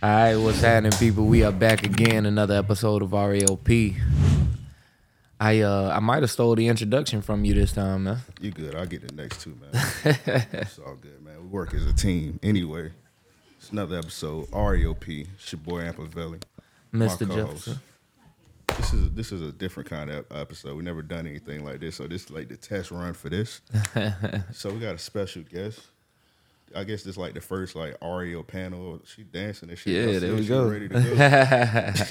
All right, what's happening, people? We are back again, another episode of RAOP. I uh I might have stole the introduction from you this time, man. You good? I'll get the next two, man. it's all good, man. We work as a team. Anyway, it's another episode. REOP. It's your boy Ampavelli. Mr. Jefferson. This is this is a different kind of episode. We never done anything like this, so this is like the test run for this. so we got a special guest. I guess this like the first like REO panel. She dancing and shit. Yeah, I there we go. Ready to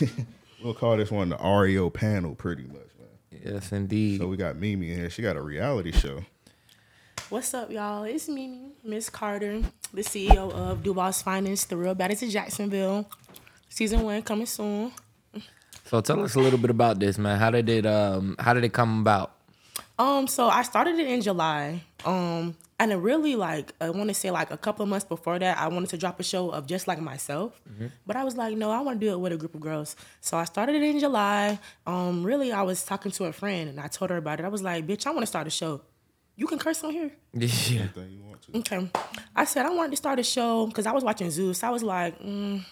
go. we'll call this one the REO panel, pretty much, man. Yes, indeed. So we got Mimi in here. She got a reality show. What's up, y'all? It's Mimi, Miss Carter, the CEO of Duval's Finance, the real baddest in Jacksonville. Season one coming soon. So tell us a little bit about this, man. How did it um how did it come about? Um, so I started it in July. Um, and it really like I want to say like a couple of months before that, I wanted to drop a show of just like myself. But I was like, no, I want to do it with a group of girls. So I started it in July. Um, really, I was talking to a friend and I told her about it. I was like, bitch, I want to start a show. You can curse on here. Yeah. Anything you want to. Okay. I said I wanted to start a show because I was watching Zeus. I was like, mm,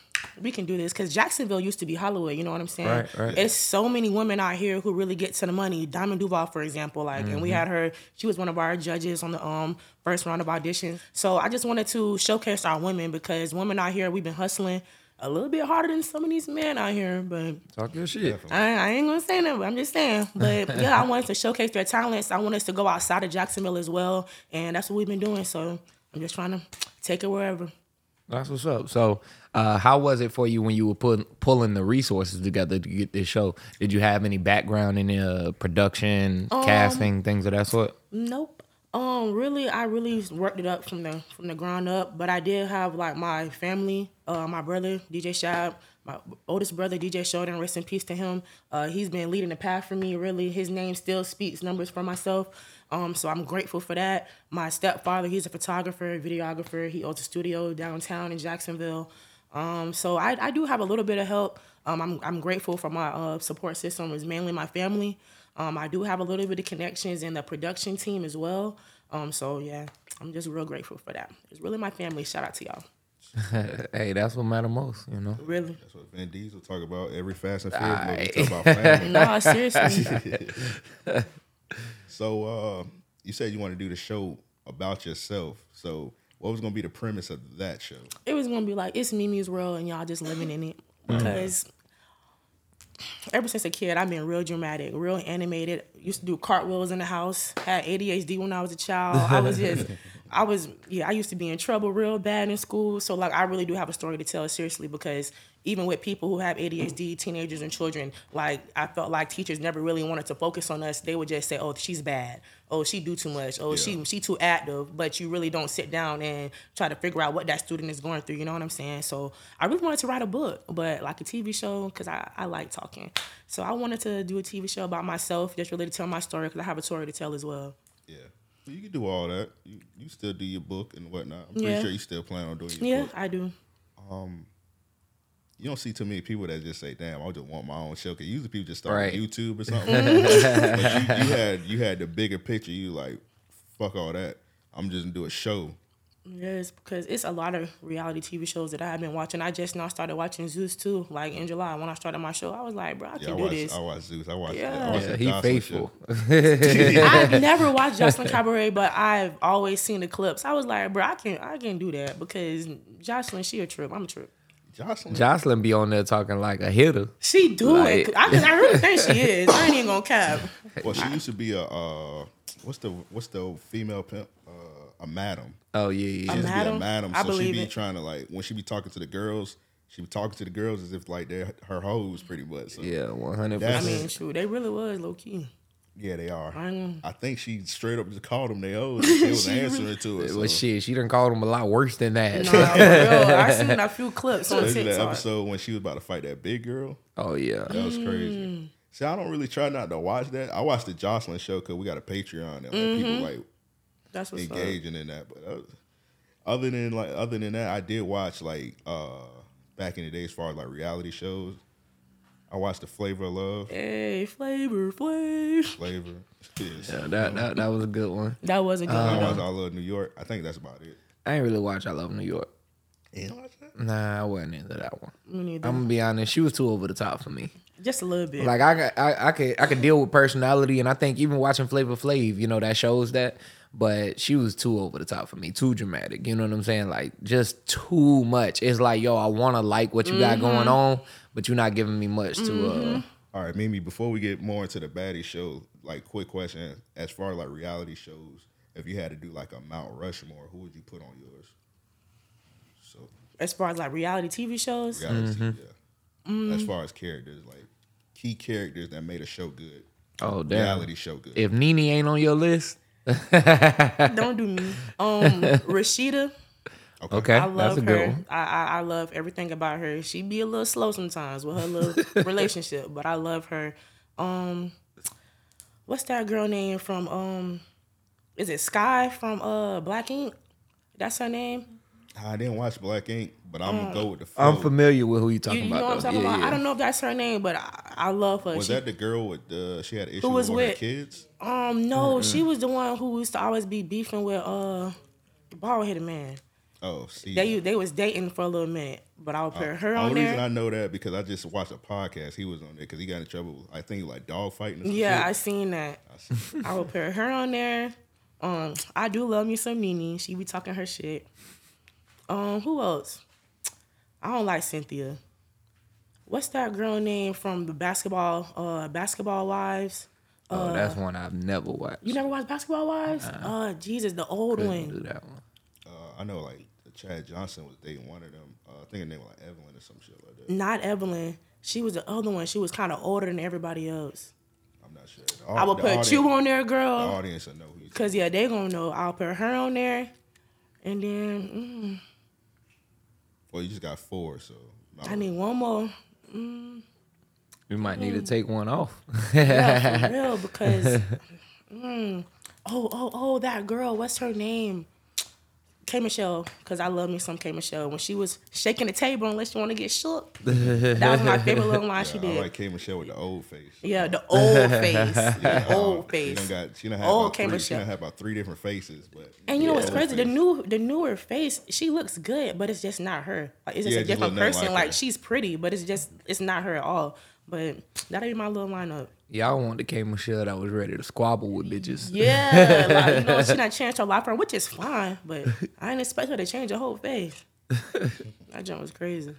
we can do this because Jacksonville used to be Hollywood. You know what I'm saying? Right, right. It's so many women out here who really get to the money. Diamond Duval, for example, like, and we Mm-hmm. had her. She was one of our judges on the um first round of auditions. So I just wanted to showcase our women because women out here we've been hustling a little bit harder than some of these men out here, but Talk your shit. I, I ain't gonna say that, but I'm just saying. But yeah, I wanted to showcase their talents. I want us to go outside of Jacksonville as well, and that's what we've been doing. So I'm just trying to take it wherever. That's what's up. So, uh, how was it for you when you were putting pulling the resources together to get this show? Did you have any background in uh, production, Um, casting, things of that sort? Nope. Um, really, I really worked it up from the from the ground up. But I did have like my family, uh, my brother DJ Shab, my oldest brother DJ Sheldon. Rest in peace to him. Uh, he's been leading the path for me. Really, his name still speaks numbers for myself. Um, so I'm grateful for that. My stepfather, he's a photographer, videographer. He owns a studio downtown in Jacksonville. Um, so I, I do have a little bit of help. Um, I'm, I'm grateful for my uh, support system. It's mainly my family. Um, I do have a little bit of connections in the production team as well. Um, so yeah, I'm just real grateful for that. It's really my family. Shout out to y'all. hey, that's what matter most, you know. Really. That's what Vin Diesel talk about every Fast and Furious movie. Talk about family. No, seriously. so uh, you said you want to do the show about yourself. So what was going to be the premise of that show? it was gonna be like it's Mimi's world and y'all just living in it because ever since a kid I've been real dramatic, real animated. Used to do cartwheels in the house. Had ADHD when I was a child. I was just, I was yeah. I used to be in trouble real bad in school. So like I really do have a story to tell seriously because even with people who have ADHD, teenagers and children, like I felt like teachers never really wanted to focus on us. They would just say, "Oh, she's bad. Oh, she do too much. Oh, she Yeah. she too active." But you really don't sit down and try to figure out what that student is going through. You know what I'm saying? So I really wanted to write a book, but like a TV show because I I like talking. So I wanted to do a TV show about myself, just really to tell my story because I have a story to tell as well. Yeah. You can do all that. You, you still do your book and whatnot. I'm pretty Yeah. sure you still plan on doing your Yeah, book. I do. Um, You don't see too many people that just say, "Damn, I just want my own show." Cause usually people just start Right. on YouTube or something. but you, you had you had the bigger picture. You like, fuck all that. I'm just gonna do a show. Yes, because it's a lot of reality TV shows that I have been watching. I just now started watching Zeus too. Like in July when I started my show, I was like, bro, I Yeah, can I do watched. this. I watched Zeus. I watched. Yeah. I watched Yeah, he Joseline faithful. I've never watched Joseline Cabaret, but I've always seen the clips. I was like, bro, I can I can do that because Joseline, she a trip. I'm a trip. Joseline. Joseline be on there talking like a hitter. She do Like- it. I, I really think she is. I ain't even gonna cap. Well, she used to be a uh, what's the what's the female pimp? Uh, a madam. Oh yeah, yeah. She yeah. used to be a madam? madam. I So she believe be it. trying to like when she be talking to the girls, she be talking to the girls as if like they're her hoes, pretty much. So, Yeah, one hundred I mean, shoot, they really was low key. Yeah, they are. I know. I think she straight up just called them their hoes. and They was answering to it. Well, So. shit, she done called him a lot worse than that. Nah, for real. I seen a few clips on Especially that episode when she was about to fight that big girl. oh yeah. That was Mm. crazy. See, I don't really try not to watch that. I watched the Joseline show because we got a Patreon and like, Mm-hmm. people like That's what's up. engaging in that. But uh, other than like other than that, I did watch like uh back in the day as far as like reality shows. I watched the Flavor of Love. Hey, flavor, flavor. Flavor. Yes. Yeah, that, that that was a good one. That was a good I one. I watched I Love New York. I think that's about it. I ain't really watch I Love New York. You know watch that? Nah, I wasn't into that one. Me neither. I'm gonna be honest. She was too over the top for me. Just a little bit. Like I, got- I, I could, I could deal with personality, and I think even watching Flavor Flav, you know, that shows that. But she was too over the top for me, too dramatic. You know what I'm saying? Like just too much. It's like, yo, I want to like what you got mm-hmm. going on, but you're not giving me much to. uh All right, Mimi. Before we get more into the baddie show, like quick question: as far as like reality shows, if you had to do like a Mount Rushmore, who would you put on yours? So as far as like reality TV shows, reality, yeah. As far as characters, like key characters that made a show good, Oh damn! reality show good. If Nene ain't on your list, don't do me. Um, Rasheeda, okay, I that's love a good her. one. I, I I love everything about her. She be a little slow sometimes with her little relationship, but I love her. Um, what's that girl name from? Um, is it Sky from uh Black Ink? That's her name. I didn't watch Black Ink, but I'm gonna go with the flow. I'm familiar with who you You, talking you know about. what I'm talking Yeah, about? yeah. I don't know if that's her name, but I, I love her. Was She- that the girl with the? She had issues was with her with? kids. um no, she was the one who used to always be beefing with uh the bald headed man. Oh, see, They they was dating for a little minute, but I'll put her on Only there. reason I know that because I just watched a podcast. He was on there because he got in trouble. I think like dog fighting. Or some Yeah, I seen that. I will put her on there. Um, I do love me some Nene. She be talking her shit. Um, who else? I don't like Cynthia. What's that girl name from the basketball? Uh, Basketball Wives. Oh, that's one I've never watched. You never watched Basketball Wives? Uh, Jesus, the old Couldn't do that one. I know like Chad Johnson was dating one of them. Uh, I think her name was like Evelyn or some shit like that. Not Evelyn. She was the other one. She was kind of older than everybody else. I'm not sure. The I will put audience- you on there, The girl. audience will know who. Cause yeah, they gonna know. I'll put her on there, and then mm, Well, you just got four, so I need one more. We might need to take one off. Yeah, for real. Because, mm, oh, oh, oh, that girl. What's her name? K Michelle. Because I love me some K Michelle. When she was shaking the table unless you want to get shook. that was my favorite little line she did. I did. like K Michelle with the old face. yeah, the old face. Yeah, The old She face. done got. She done had Old about K three, She Michelle. done had about three different faces, but And you know what's old crazy? The new, the newer face, she looks good, but it's just not her. Like it's just Yeah, a it just different person. like Like, she's pretty, but it's just it's not her at all. But that'll be my little lineup. Y'all want the K Michelle that was ready to squabble with bitches. Yeah, like you know, she not changed her life, for which is fine. But I didn't expect her to change her whole face. that jump was crazy.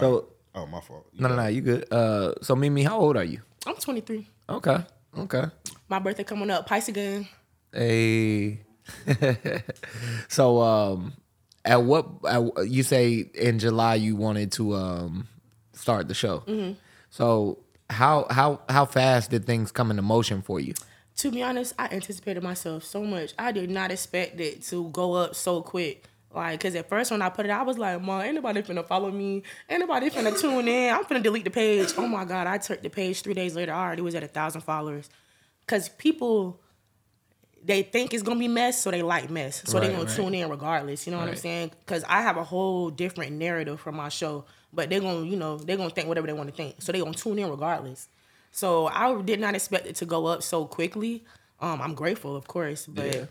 So Oh, my fault. You no, no, no, you good. Uh, so Mimi, how old are you? I'm 23. Okay, okay. My birthday coming up, Pisces again. Hey. so um, at what at, you say in July you wanted to um start the show. Mm-hmm. So how how how fast did things come into motion for you? To be honest, I anticipated myself so much. I did not expect it to go up so quick. Like, cause at first when I put it, I was like, "Mom, ain't nobody finna follow me. Ain't nobody finna tune in. I'm finna delete the page." Oh my god, I took the page three days later. I already was at a thousand followers. Cause people, they think it's gonna be mess, so they like mess, so they gonna right. tune in regardless. You know what I'm saying? Cause I have a whole different narrative for my show, but they're gonna, you know, they're gonna think whatever they want to think, so they gonna tune in regardless. So I did not expect it to go up so quickly. Um, I'm grateful, of course, but Yeah.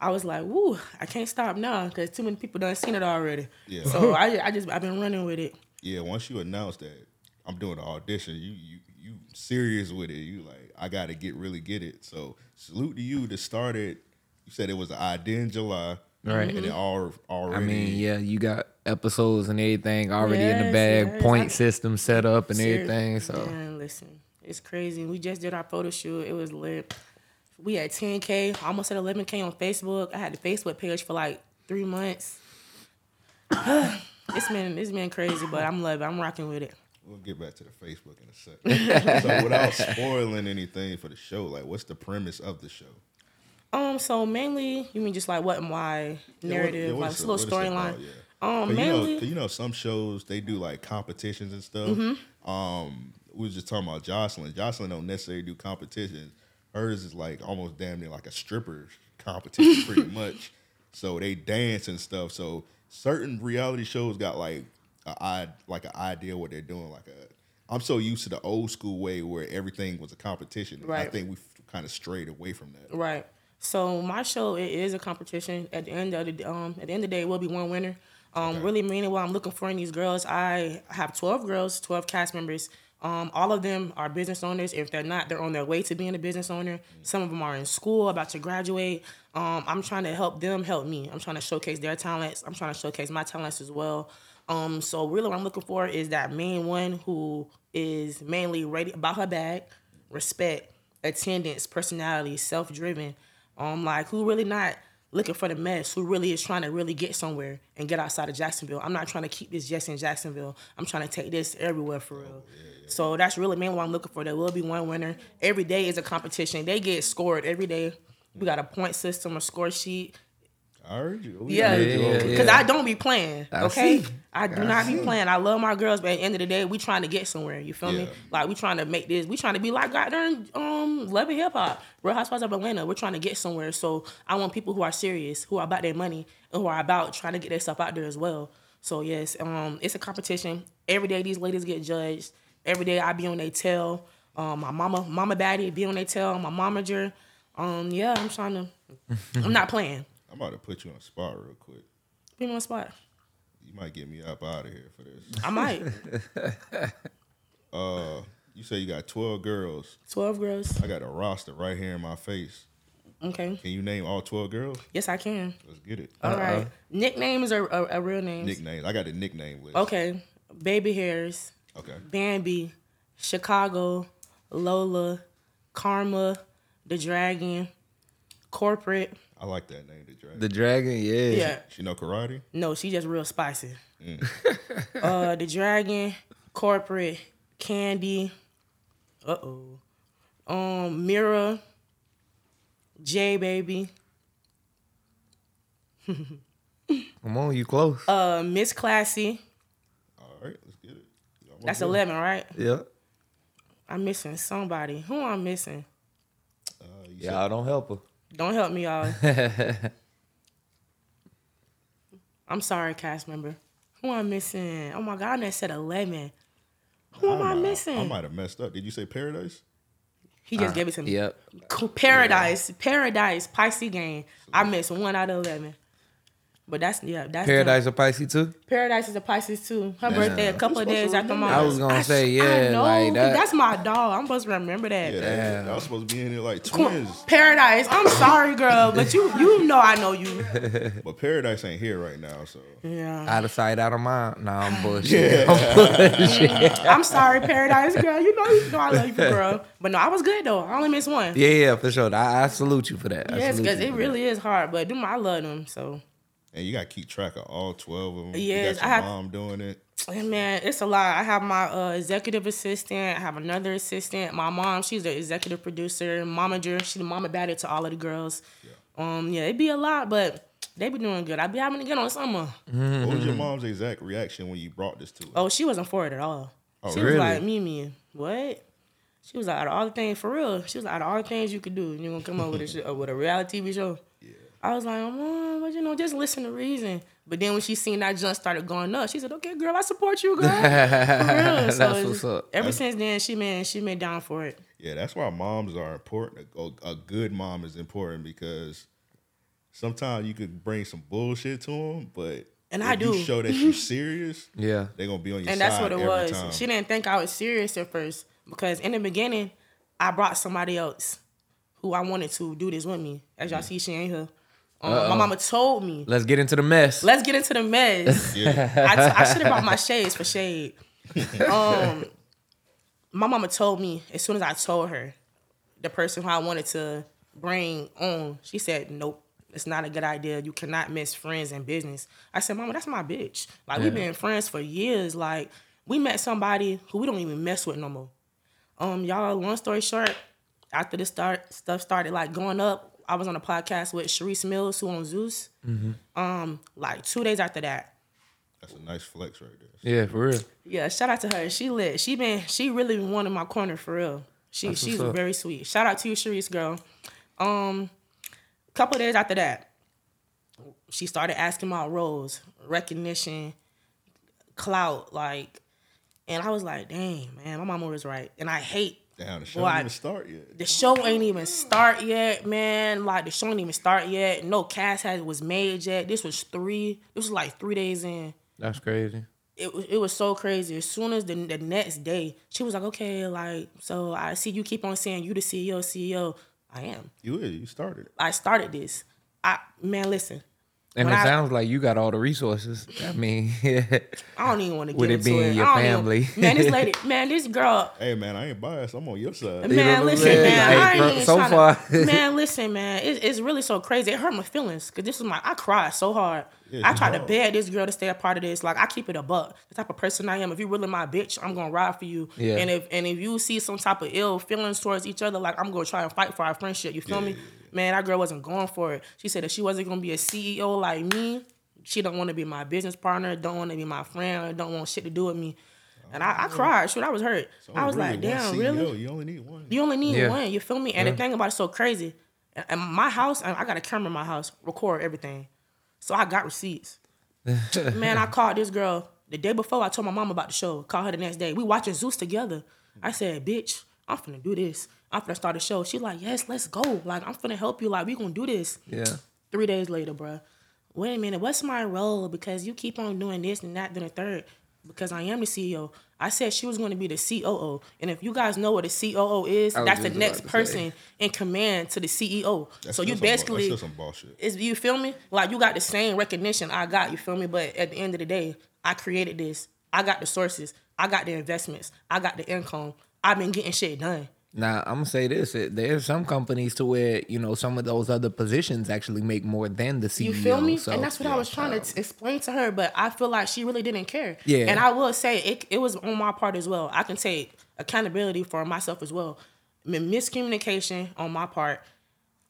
I was like, "Woo, I can't stop now because too many people done seen it already." Yeah. So I, I just I've been running with it. Yeah, once you announce that I'm doing the audition, you you you serious with it. You like I got to get really get it. So salute to you to start it. You said it was an idea in July, Right. And it mm-hmm. all already. I mean, yeah, you got episodes and everything already in the bag, yes. point I- system set up and Ser- everything. So man, listen, it's crazy. We just did our photo shoot. It was lit. We had 10k, almost at 11k on Facebook. I had the Facebook page for like three months. it's been it's been crazy, but I'm loving. it. I'm rocking with it. We'll get back to the Facebook in a second. so without spoiling anything for the show, like what's the premise of the show? Um, so mainly, you mean just like what and why narrative, Yeah, what- yeah, like a little what is it storyline. Yeah. Um, 'Cause you know, mainly, Mm-hmm. you know, some shows they do like competitions and stuff. Um, we was just talking about Joseline. Joseline don't necessarily do competitions. Hers is like almost damn near like a stripper competition, pretty much. So they dance and stuff. So certain reality shows got like a i like an idea what they're doing. Like a, I'm so used to the old school way where everything was a competition. Right. I think we kind of strayed away from that. Right. So my show it is a competition. At the end of the um at the end of the day, it will be one winner. Um, really meaning what I'm looking for in these girls. I have 12 girls, 12 cast members. Um, all of them are business owners. If they're not, they're on their way to being a business owner. Some of them are in school, about to graduate. Um, I'm trying to help them help me. I'm trying to showcase their talents. I'm trying to showcase my talents as well. Um, so really, what I'm looking for is that main one who is mainly ready about her bag, respect, attendance, personality, self-driven. Um, like who really not looking for the mess, who really is trying to really get somewhere and get outside of Jacksonville. I'm not trying to keep this just in Jacksonville. I'm trying to take this everywhere for real. So that's really mainly what I'm looking for. There will be one winner. Every day is a competition. They get scored every day. We got a point system, a score sheet. I heard you. We Yeah, heard you yeah, because yeah. I don't be playing. I okay, see. I do not be playing. I love my girls, but at the end of the day, we trying to get somewhere. You feel me? Like we trying to make this. We trying to be like goddamn um Love and Hip Hop, Real Housewives of Atlanta. We're trying to get somewhere. So I want people who are serious, who are about their money, and who are about trying to get their stuff out there as well. So yes, um, it's a competition. Every day these ladies get judged. Every day I be on their tail. Um, my mama, mama, daddy be on their tail. My momager. Um, yeah, I'm trying to. I'm not playing. I'm about to put you on the spot real quick. Be on the spot. You might get me up out of here for this. I might. Uh, you say you got 12 girls. 12 girls. I got a roster right here in my face. Okay. Can you name all 12 girls? Yes, I can. Let's get it. All right. Nicknames are, are, are real names. Nicknames. I got a nickname list. Okay. Baby Hairs, Okay. Bambi, Chicago, Lola, Karma, The Dragon, Corporate. I like that name, the dragon. The dragon, yeah. Yeah. She know karate? No, she just real spicy. uh, The Dragon, Corporate, Candy. Uh oh. Um, Mira, J Baby, Come on, you close. uh, Miss Classy. All right, let's get it. Almost That's there. 11, right? yeah. I'm missing somebody. Who I'm I missing? Uh, you Yeah, I don't help her. Don't help me, y'all. I'm sorry, cast member. Who am I missing? Oh my god, I said 11. Who am I said- missing? I might have messed up. Did you say paradise? he just gave it to me. Yep. Cool. Paradise, Paradise, Pisces game. I missed one out of 11. But that's, yeah, that's Paradise of Pisces too? Paradise is a Pisces too. Her birthday a couple of days after mine. I was gonna say, yeah, I yeah, know, like 'cause that. That's my dog. I'm supposed to remember that. Yeah, that, that was supposed to be in here like twins. Paradise. I'm sorry, girl, but you you know I know you. But paradise ain't here right now, so Yeah. Out of sight, out of mind. Nah, I'm bullshit. I'm bullshit. I'm sorry, Paradise girl. You know you know I love you, girl. But no, I was good though. I only missed one. Yeah, yeah, for sure. I, I salute you for that. Yes, because it really is hard. But them, I love them. So and you gotta keep track of all twelve of them. Yes, you I have- mom doing it. man, it's a lot. I have my uh, executive assistant. I have another assistant. My mom, she's the executive producer. Momager, she's the mama baddie to all of the girls. Yeah. Um, yeah, it'd be a lot, but they be doing good. I be having to get on summer. What was your mom's exact reaction when you brought this to her? Oh, she wasn't for it at all. Oh, she really? was like, Mimi, what? She was like, out of all the things, for real, she was like, out of all the things you could do, you gonna come up with a, with a reality TV show? Yeah. I was like, Mom, but you know, just listen to reason. But then when she seen that jump started going up, she said, okay, girl, I support you, girl. For real. That's So what's up. Ever since then, she been, she been down for it. Yeah, that's why moms are important. A, a good mom is important because sometimes you could bring some bullshit to them, but And if I you do. show that you're serious, Yeah. they're gonna be on your and side And that's what it was. time. She didn't think I was serious at first because in the beginning, I brought somebody else who I wanted to do this with me. As y'all see, she ain't here. Um, my mama told me, Let's get into the mess. let's get into the mess. I, I should have brought my shades for shade. Um, my mama told me as soon as I told her the person who I wanted to bring on, she said, "Nope, it's not a good idea. You cannot miss friends and business." I said, "Mama, that's my bitch. Like we've been friends for years. Like we met somebody who we don't even mess with no more." Um, y'all. Long story short, after this start stuff started like going up, I was on a podcast with Sharice Mills, who on Zeus. Um, like two days after that, That's a nice flex right there. yeah, for real. yeah, shout out to her. She lit. She been she really been one in my corner for real. She That's she's very sweet. Shout out to you, Sharice girl. Um, couple days after that, she started asking about roles, recognition, clout, like, and I was like, dang man, my mama was right. And I hate Damn, the show Boy, I- didn't even start yet. The show ain't even start yet, man. Like the show ain't even start yet. No cast has was made yet. This was three. This was like three days in. That's crazy. It was it was so crazy. As soon as the the next day, she was like, "Okay, like so I see you keep on saying you the CEO, CEO. I am. You is, you started it. I started this. I man, listen. And When it I- sounds like you got all the resources. I mean, I don't even want to get it. With it into being it. your I don't even- family. man, this lady, man, this girl, Hey man, I ain't biased. I'm on your side. You know Man, what listen, man. Hey, I ain't from- even so tryna- far- man, listen, man. It, it's really so crazy. It hurt my feelings because this was my. I cried so hard. Yeah, I you tried to beg this girl to stay a part of this. Like I keep it a buck. The type of person I am. If you really my bitch, I'm gonna ride for you. Yeah. And if and if you see some type of ill feelings towards each other, like I'm gonna try and fight for our friendship. You feel Yeah, me? Man, that girl wasn't going for it. She said that she wasn't gonna be a CEO like me. She don't want to be my business partner. Don't want to be my friend. Don't want shit to do with me. And I, I oh. cried. Shoot, I was hurt. It's I was like, really one damn, really? You only need one. You only need Yeah. one. You feel me? And the thing about it's so crazy. And my house, I got a camera in my house, record everything. So I got receipts. Man, I called this girl the day before. I told my mom about the show. Called her the next day. We watching Zeus together. I said, "Bitch, I'm finna do this. I'm finna start a show." She like, "Yes, let's go. Like, I'm finna help you. Like, we gonna do this." yeah. Three days later, bruh. Wait a minute, what's my role? Because you keep on doing this and that, then a third. Because I am the CEO. I said she was going to be the COO. And if you guys know what a COO is, that's the next about to say. person in command to the CEO. That's so you still some basically, that's some bullshit. is you feel me? Like you got the same recognition I got, you feel me? But at the end of the day, I created this. I got the sources. I got the investments. I got the income. I've been getting shit done. Now I'm gonna say this: it- there's some companies to where you know some of those other positions actually make more than the CEO. You feel me? So, and that's what I was trying to explain to her, but I feel like she really didn't care. Yeah. And I will say it, it was on my part as well. I can take accountability for myself as well. M- Miscommunication on my part.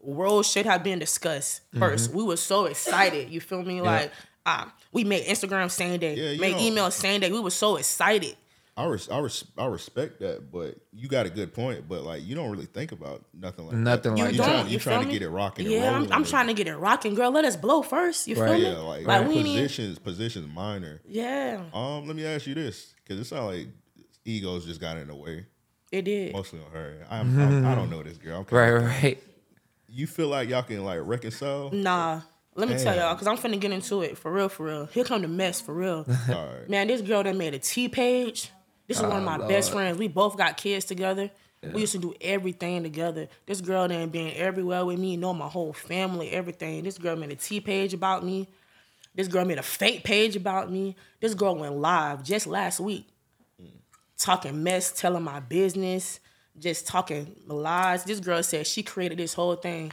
Roles should have been discussed 1st We were so excited. You feel me? Like uh, we made Instagram same day, Yeah, made know- email same day. We were so excited. I res- I, res- I respect that, but you got a good point. But like, you don't really think about nothing like Nothing that. like you that. Trying, you you feel trying to get it rocking. Yeah, and I'm, I'm trying to get it rocking, girl. Let us blow first. You feel Right. me? Yeah, like, like like we need, positions, positions minor. yeah, Um, let me ask you this, because it sounds like egos just got in the way, it did. mostly on her. I'm, I'm, I don't know this girl. Right, right. You feel like y'all can like reconcile? Nah. Let me tell y'all, cause I'm finna get into it for real, for real. Here come the mess for real. All right. Man, this girl that made a T page. This is one of my Oh, best friends. We both got kids together. We used to do everything together. This girl done been everywhere with me, know my whole family, everything. This girl made a T page about me. This girl made a fake page about me. This girl went live just last week, talking mess, telling my business, just talking lies. This girl said she created this whole thing.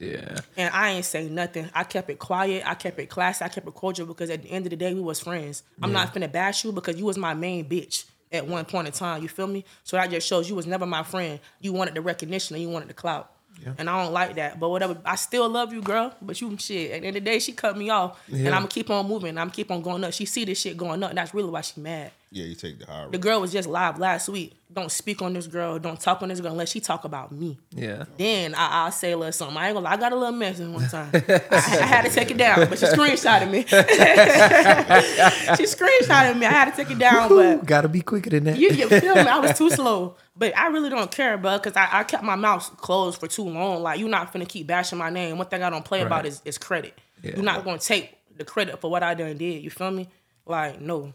Yeah. And I ain't say nothing. I kept it quiet. I kept it classy. I kept it cordial because at the end of the day, we was friends. I'm not finna bash you because you was my main bitch at one point in time. You feel me? So that just shows you was never my friend. You wanted the recognition and you wanted the clout. And I don't like that. But whatever. I still love you, girl. But you shit. At the end of the day, she cut me off. And I'm gonna keep on moving. I'm keep on going up. She see this shit going up. And that's really why she mad. Yeah, you take the high road. The girl was just live last week. Don't speak on this girl. Don't talk on this girl unless she talk about me. Yeah. Then I, I'll say a little something. I ain't gonna lie, I got a little messy one time. I, I had to take it down, but she screenshotted me. she screenshotted me. I had to take it down, but Gotta be quicker than that. you, you feel me? I was too slow. But I really don't care, bro, because I, I kept my mouth closed for too long. Like, you're not finna keep bashing my name. One thing I don't play about is, is credit. Yeah. You're not gonna take the credit for what I done did. You feel me? Like, no.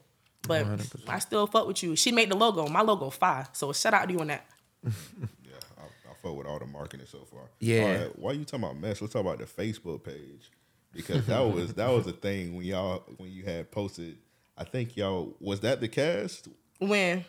But I still fuck with you. She made the logo. My logo fire. So shout out to you on that. Yeah, I, I fuck with all the marketing so far. Yeah. All right, why you talking about mess? Let's talk about the Facebook page because that was that was a thing when y'all when you had posted. I think y'all was that the cast When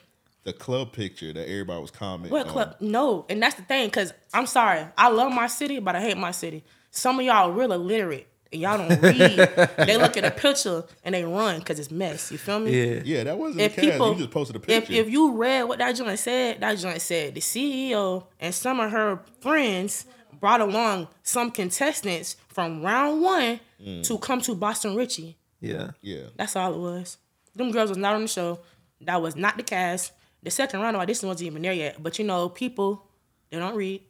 the club picture that everybody was commenting. What on. club? No, and that's the thing. Cause I'm sorry, I love my city, but I hate my city. Some of y'all real illiterate. And y'all don't read. they look at a picture and they run because it's mess. You feel me? Yeah. Yeah, that wasn't If the cast. people, you just posted a if picture. if you read what that joint said, that joint said the CEO and some of her friends brought along some contestants from round one Mm. to come to Boston Richey. Yeah. yeah, That's all it was. Them girls was not on the show. That was not the cast. The second round of audition wasn't even there yet. But you know, people they don't read.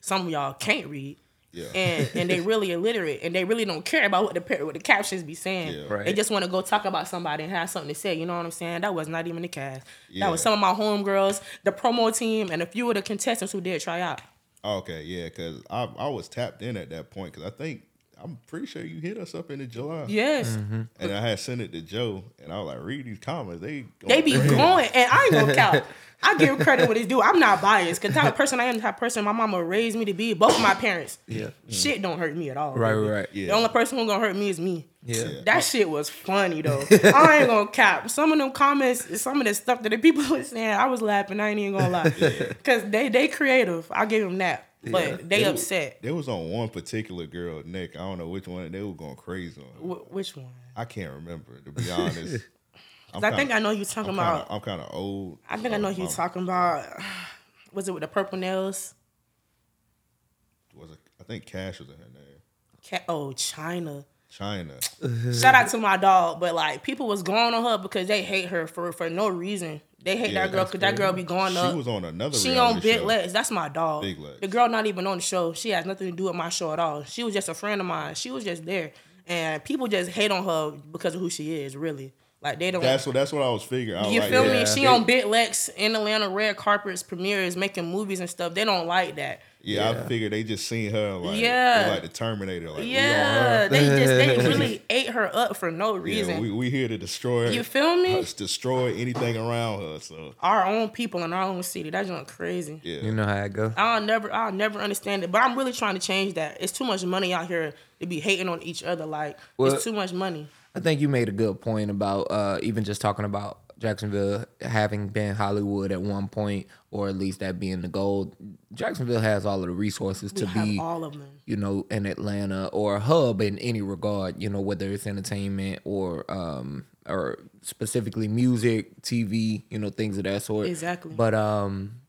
Some of y'all can't read, Yeah. And and they really illiterate and they really don't care about what the par- what the captions be saying. Yeah. Right. They just want to go talk about somebody and have something to say. You know what I'm saying? That was not even the cast. That was some of my homegirls, the promo team, and a few of the contestants who did try out. Okay, yeah, because I I was tapped in at that point because I think I'm pretty sure you hit us up in the July. Yes. Mm-hmm. And I had sent it to Joe, and I was like, read these comments. They They be crazy. going, and I ain't gonna count. I give credit what it's due. I'm not biased because type of person I am, the type of person my mama raised me to be. Both of my parents. Yeah. Shit don't hurt me at all. Right, baby. right, right. Yeah. The only person who gonna hurt me is me. Yeah. That shit was funny though. I ain't gonna cap. Some of them comments, some of the stuff that the people was saying, I was laughing. I ain't even gonna lie, because they they creative. I give them that, but they They- upset. They was on one particular girl, Nick. I don't know which one. They were going crazy on. Wh- which one? I can't remember to be honest. I'm 'Cause I think I know you talking I'm about. kinda, I'm kind of old. I think I know so you I'm- talking about. Was it with the purple nails? Was it, I think Cash was in her name. Ca- oh, China. China. Shout out to my dog, but like people was going on her because they hate her for for no reason. They hate Yeah, that girl because that girl be going She up. She was on another. She on Big show. Legs. That's my dog. Big Lex. The girl not even on the show. She has nothing to do with my show at all. She was just a friend of mine. She was just there, and people just hate on her because of who she is. Really, like they don't. That's what. That's what I was figuring. Was you like, feel yeah, me? She they- on Big Lex in Atlanta, red carpets, premieres, making movies and stuff. They don't like that. Yeah, I figured they just seen her like, Yeah. like the Terminator. Like, Yeah, they just they really ate her up for no reason. Yeah, we, we here to destroy. You feel me? Us destroy anything around her. So our own people in our own city. That's just crazy. yeah, You know how it go. I'll never, I'll never understand it. But I'm really trying to change that. It's too much money out here to be hating on each other. Like Well- it's too much money. I think you made a good point about uh, even just talking about Jacksonville having been Hollywood at one point, or at least that being the goal. Jacksonville has all of the resources We to be, all of them. you know, in Atlanta or a hub in any regard. You know, whether it's entertainment or um or specifically music, TV, you know, things of that sort. Exactly. But um,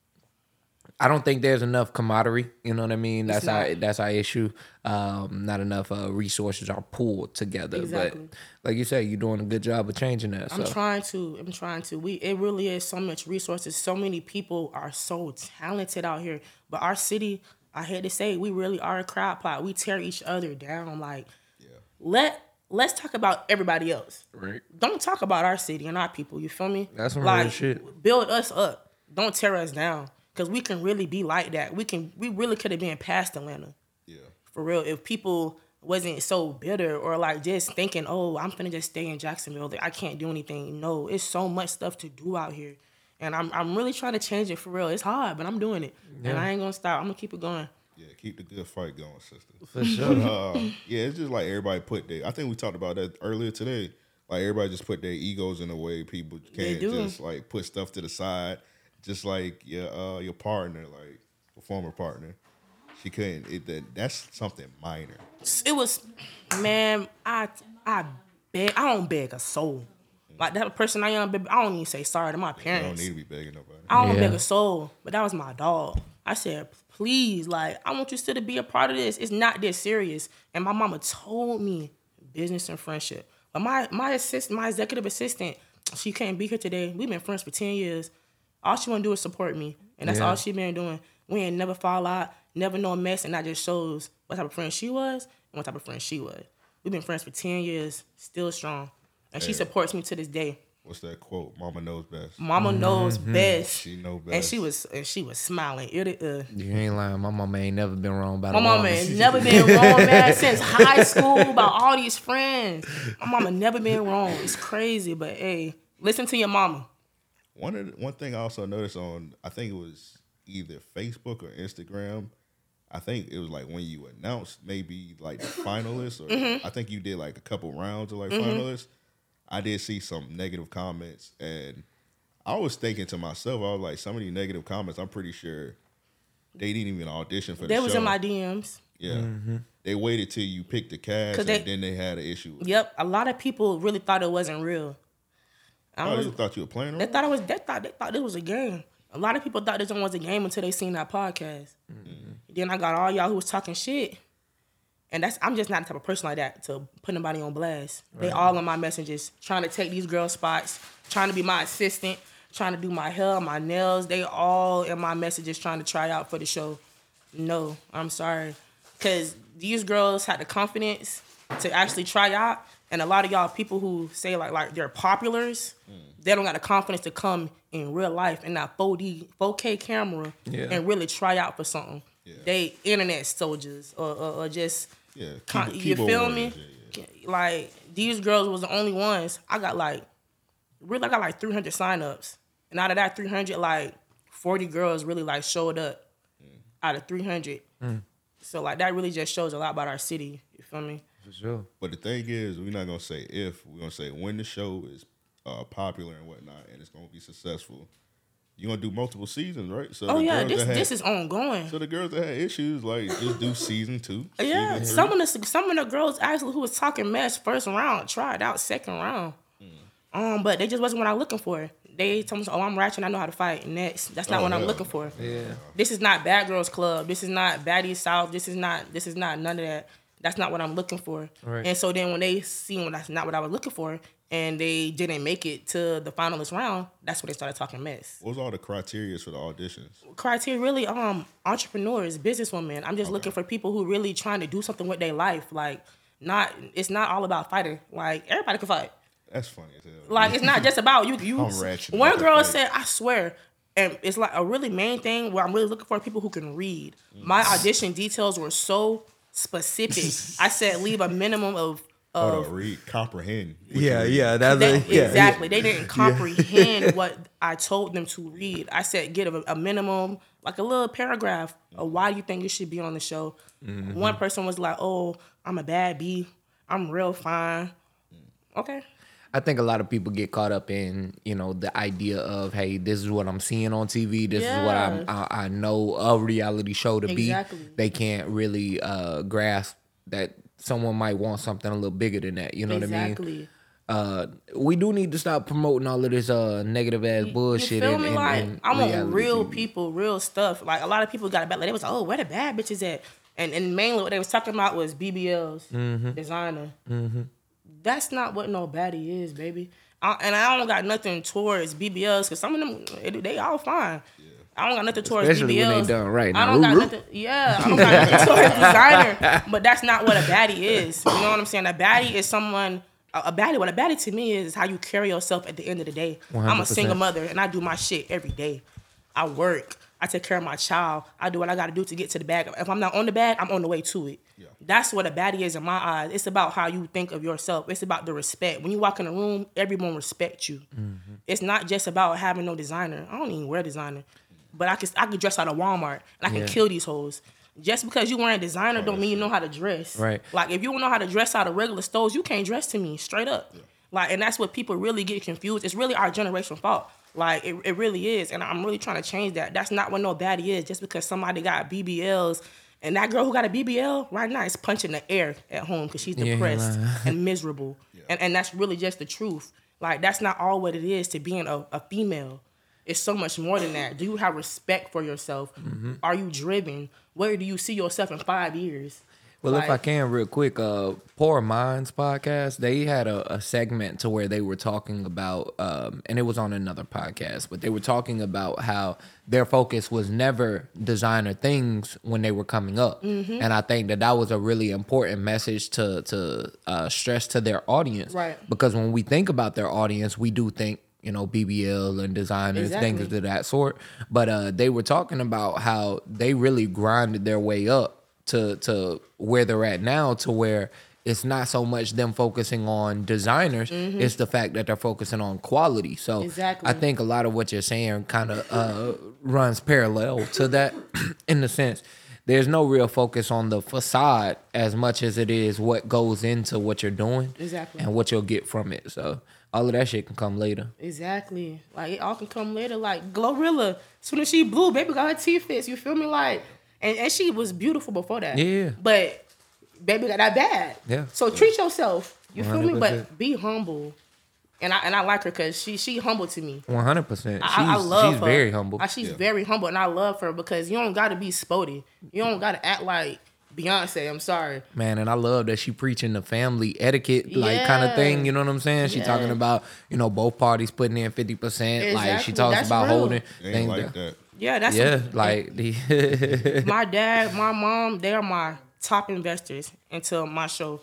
I don't think there's enough camaraderie. You know what I mean? That's our that's our issue. Um, not enough uh, resources are pulled together. Exactly. But like you said, you're doing a good job of changing that. I'm so trying to. I'm trying to. We it really is so much resources. So many people are so talented out here. But our city, I hate to say, it, we really are a crowd plot. We tear each other down. Like, yeah. let let's talk about everybody else. right. Don't talk about our city and our people. You feel me? That's some like, real shit. Build us up. Don't tear us down. Cause we can really be like that. We can. We really could have been past Atlanta yeah. for real if people wasn't so bitter or like just thinking oh i'm gonna just stay in jacksonville like, i can't do anything no it's so much stuff to do out here and i'm, I'm really trying to change it for real it's hard but i'm doing it and i ain't gonna stop i'm gonna keep it going Yeah, keep the good fight going, sister. For sure. uh, yeah, it's just like everybody put their. I think we talked about that earlier today. Like everybody just put their egos in the way. People can't just like put stuff to the side. Just like your uh, your partner, like a former partner, she couldn't. It, that, that's something minor. it was man i i beg i don't beg a soul like that person i am baby, i don't even say sorry to my parents. You don't need to be begging nobody. I don't Yeah. beg a soul, but that was my dog. I said, please, like, I want you still to be a part of this. It's not this serious. And my mama told me business and friendship. But my my assist, my executive assistant, she can't be here today. We've been friends for 10 years. All she wanna do is support me. And that's Yeah. all she been doing. We ain't never fall out, never no mess, and that just shows what type of friend she was and what type of friend she was. We've been friends for 10 years, still strong. And she supports me to this day. What's that quote? Mama knows best. Mama knows best. She know best. And she was and she was smiling. It, uh, You ain't lying. My mama ain't never been wrong about my a mama ain't never been wrong, man, since high school about all these friends. My mama never been wrong. It's crazy, but hey, listen to your mama. One of the, one thing I also noticed on I think it was either Facebook or Instagram. I think it was like when you announced maybe like the finalists, or Mm-hmm. I think you did like a couple rounds of like finalists. I did see some negative comments, and I was thinking to myself, I was like, some of these negative comments, I'm pretty sure they didn't even audition for the That show. was in my DMs. yeah, they waited till you picked the cast, 'Cause and they- then they had an issue. with it. Yep, a lot of people really thought it wasn't real. I Oh, was, thought you were playing? they around? thought it was. They thought they thought it was a game. A lot of people thought this one was a game until they seen that podcast. Mm-hmm. Then I got all y'all who was talking shit, and that's I'm just not the type of person like that to put anybody on blast. They all on my messages trying to take these girl spots, trying to be my assistant, trying to do my hair, my nails. They all in my messages trying to try out for the show. No, I'm sorry. because these girls had the confidence to actually try out, and a lot of y'all people who say like like they're populars, they don't got the confidence to come in real life in that 4D 4K camera Yeah. and really try out for something. Yeah. They internet soldiers or, or, or just Yeah, con- keyboard- you feel warriors, me? yeah, Like these girls was the only ones. I got like really I got like 300 signups. And out of that 300 like 40 girls really like showed up out of 300. Mm. So like that really just shows a lot about our city. You feel me? For sure. But the thing is, we're not gonna say if. We're gonna say when the show is uh, popular and whatnot, and it's gonna be successful. You're gonna do multiple seasons, right? So Oh yeah, this had- this is ongoing. So the girls that had issues, like just do season two. Yeah, season some of the some of the girls actually who was talking mess first round tried out second round. Um, but they just wasn't what I'm looking for. They told me, "Oh, I'm ratchet. I know how to fight." Next, that's not Oh, what I'm looking for. Yeah. This is not Bad Girls Club. This is not Baddie South. This is not. This is not none of that. That's not what I'm looking for. Right. And so then when they see when that's not what I was looking for, and they didn't make it to the finalist round, that's when they started talking mess. What was all the criteria for the auditions? criteria really um entrepreneurs businesswomen i'm just looking for people who really trying to do something with their life like not it's not all about fighting like everybody can fight That's funny as hell. like it's not just about you you I'm ratchet, one girl said i swear and it's like a really main thing where i'm really looking for people who can read my audition details were so specific i said leave a minimum of Hold of on, read, comprehend. Yeah, read. yeah. That's they, a, yeah, exactly. They didn't comprehend what I told them to read. I said, get a, a minimum, like a little paragraph of why you think you should be on the show. Mm-hmm. One person was like, oh, I'm a bad B. I'm real fine. Okay. I think a lot of people get caught up in you know the idea of hey, this is what I'm seeing on TV. This is what I'm, I, I know a reality show to Exactly. be. They can't really uh, grasp that someone might want something a little bigger than that. You know what I mean? exactly. Uh, we do need to stop promoting all of this uh negative ass bullshit. You feel me? in- like in I want real TV. people, real stuff. Like a lot of people got about like they was like, oh, where the bad bitches at? And and mainly what they was talking about was BBLs, Mm-hmm. designer. That's not what no baddie is, baby. I, and I don't got nothing towards BBLs because some of them it- they all fine. I don't got nothing towards Especially BBLs. when they done right. I Now, don't got nothing. Yeah, I don't got nothing towards designer. But that's not what a baddie is. You know what I'm saying? A baddie is someone. A a baddie, what a baddie to me is how you carry yourself at the end of the day. i am a single mother and I do my shit every day. I work. I take care of my child. I do what I got to do to get to the bag. If I'm not on the bag, I'm on the way to it. Yeah. That's what a baddie is in my eyes. It's about how you think of yourself. It's about the respect. When you walk in a room, everyone respects you. Mm-hmm. It's not just about having no designer. I don't even wear designer, but I can I can dress out of Walmart and I can Yeah. kill these hoes. Just because you wearing designer don't mean you know how to dress. Right. Like if you don't know how to dress out of regular stores, you can't dress to me straight up. Like, and that's what people really get confused. It's really our generation fault. Like, it, it really is. And I'm really trying to change that. That's not what no baddie is. Just because somebody got BBLs and that girl who got a BBL right now is punching the air at home because she's depressed lying. and miserable. And, and that's really just the truth. Like, that's not all what it is to being a, a female. It's so much more than that. Do you have respect for yourself? Mm-hmm. Are you driven? Where do you see yourself in five years? Well, if I can, real quick, uh, Poor Minds podcast, they had a, a segment to where they were talking about, um, and it was on another podcast, but they were talking about how their focus was never designer things when they were coming up, Mm-hmm. and I think that that was a really important message to to uh, stress to their audience, Right. Because when we think about their audience, we do think. You know, BBL and designers, things of that sort. But uh, they were talking about how they really grinded their way up to to where they're at now to where it's not so much them focusing on designers it's the fact that they're focusing on quality so Mm-hmm. Exactly. i think a lot of what you're saying kind of uh, runs parallel to that in the sense there's no real focus on the facade as much as it is what goes into what you're doing Exactly. and what you'll get from it so all of that shit can come later Exactly. Like it all can come later. Like Glorilla, soon as she blew, baby got her teeth fixed. You feel me? Like, and, and she was beautiful before that. Yeah. But baby got that bad. Yeah. So treat yourself. You feel me? But be humble. And I and I like her because she she humble to me. 100% she's, I, I love she's her. very humble Uh, she's Yeah. very humble, and I love her because you don't got to be spotty. You don't got to act like Beyonce. I'm sorry. Man, and I love that she preaching the family etiquette like kind of thing. You know what I'm saying? She Yeah. talking about you know both parties putting in fifty percent. Like she talks That's about real. holding Ain't things. like that- that. Yeah, that's yeah, like the my dad, my mom, they are my top investors into my show,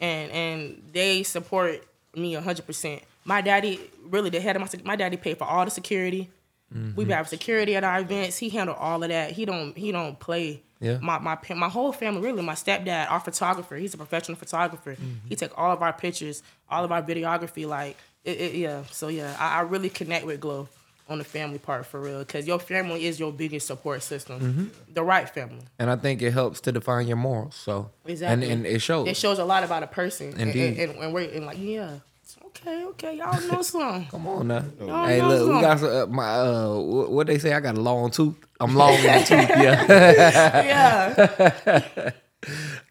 and and they support me hundred percent. My daddy really the head of my my daddy paid for all the security. We mm-hmm. have security at our events. He handled all of that. He don't he don't play. Yeah. My my my whole family really. My stepdad, our photographer. He's a professional photographer. Mm-hmm. He took all of our pictures, all of our videography. Like it, it, yeah. So yeah, I, I really connect with Glow on the family part for real because your family is your biggest support system. The right family. And I think it helps to define your morals. So Exactly. and, and it shows. It shows a lot about a person. And- Indeed. And, and, and we're and like yeah. Okay. Okay. Y'all know some. Come on now. Y'all Hey, know look, we got some, uh, my uh, what they say. I got a long tooth. I'm long in the tooth. Yeah. yeah.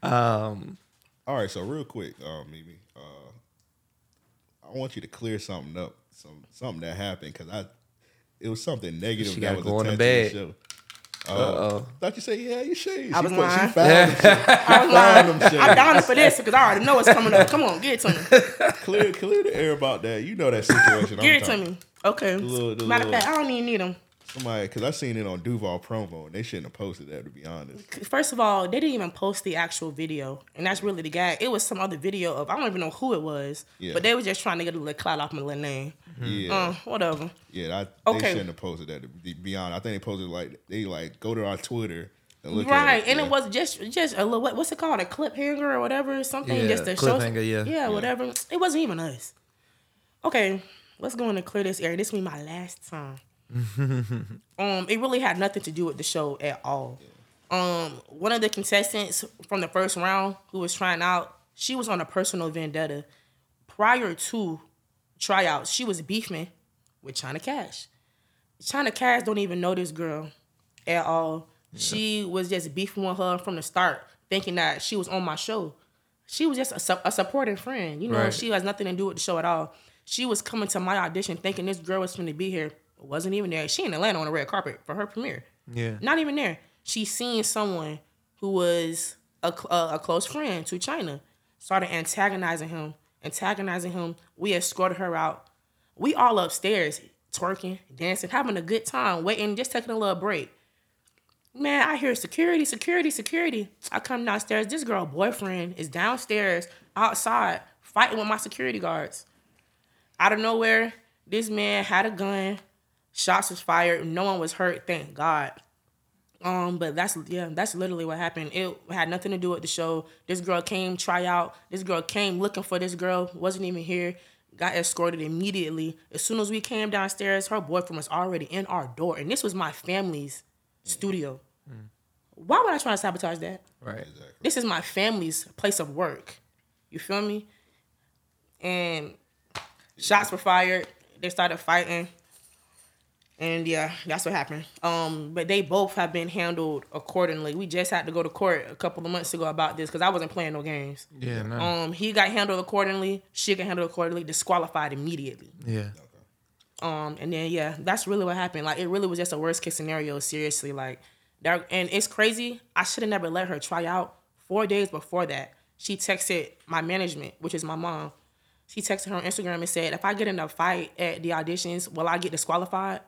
Um all right, so real quick, uh, Mimi, uh, I want you to clear something up, some something that happened because I, it was something negative She that was go on attached to bed. the show. Uh Uh-oh. Thought you say yeah, you shades. I was she, put- she lying. found them. I was lying. I'm down for this because I already know what's coming up. Come on, give it to me. Clear, clear the air about that. You know that situation. Give I'm it to me. Okay. little- the Matter of fact, I don't even need them. Somebody, because I seen it on Duval promo, and they shouldn't have posted that. To be honest, First of all, they didn't even post the actual video, and that's really the guy. It was some other video of I don't even know who it was, Yeah. but they were just trying to get a little clout off my little name. yeah, Uh, whatever. yeah. I, they okay. shouldn't have posted that. To be- be honest, I think they posted like they like go to our Twitter and look right, at it. and yeah. it was just just a little what, what's it called a clip hanger or whatever something Yeah, just to show cliffhanger, yeah. yeah whatever. It wasn't even us. Okay, let's go in and clear this area. This will be my last time. um, it really had nothing to do with the show at all. Um, one of the contestants from the first round who was trying out, she was on a personal vendetta. Prior to tryouts, she was beefing with China Cash. China Cash don't even know this girl at all. She was just beefing with her from the start, thinking that she was on my show. She was just a, su- a supporting friend. You know, Right. she has nothing to do with the show at all. She was coming to my audition thinking this girl was going to be here. Wasn't even there. She in Atlanta on a red carpet for her premiere. Yeah. Not even there. She seen someone who was a, a, uh, a close friend to China, started antagonizing him, antagonizing him. We escorted her out. We all upstairs, twerking, dancing, having a good time, waiting, just taking a little break. Man, I hear security, security, security. I come downstairs. This girl boyfriend is downstairs, outside, fighting with my security guards. Out of nowhere, this man had a gun. Shots was fired. No one was hurt. Thank God. Um, but that's yeah, that's literally what happened. It had nothing to do with the show. This girl came try out. This girl came looking for this girl. Wasn't even here. Got escorted immediately. As soon as we came downstairs, her boyfriend was already in our door, and this was my family's studio. Why would I try to sabotage that? Right. Exactly. This is my family's place of work. You feel me? And shots were fired. They started fighting. And yeah, that's what happened. Um, but they both have been handled accordingly. We just had to go to court a couple of months ago about this because I wasn't playing no games. Yeah. No. Um, he got handled accordingly. She got handled accordingly. Disqualified immediately. yeah. Um, and then yeah, that's really what happened. Like it really was just a worst case scenario. Seriously, like that, and it's crazy. I should have never let her try out. Four days before that, she texted my management, which is my mom. She texted her on Instagram and said, "If I get in a fight at the auditions, will I get disqualified?"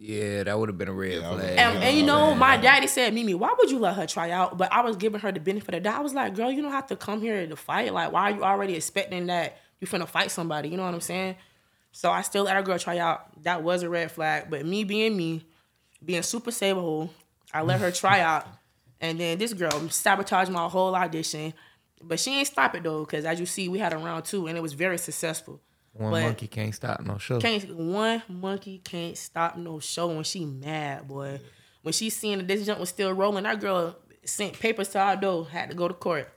Yeah, that would have been a red Yeah, flag. And, and you know, my daddy said, Mimi, why would you let her try out? But I was giving her the benefit of that. I was like, girl, you don't have to come here to fight. Like, why are you already expecting that you're finna fight somebody? You know what I'm saying? So I still let her girl try out. That was a red flag. But me being me, being super saberhole, I let her try out. And then this girl sabotaged my whole audition. But she ain't stop it though, because as you see, we had a round two and it was very successful. One but- monkey can't stop no show. can't one monkey can't stop no show when she mad, boy. When she seen that this junk was still rolling, that girl sent papers to our door, had to go to court.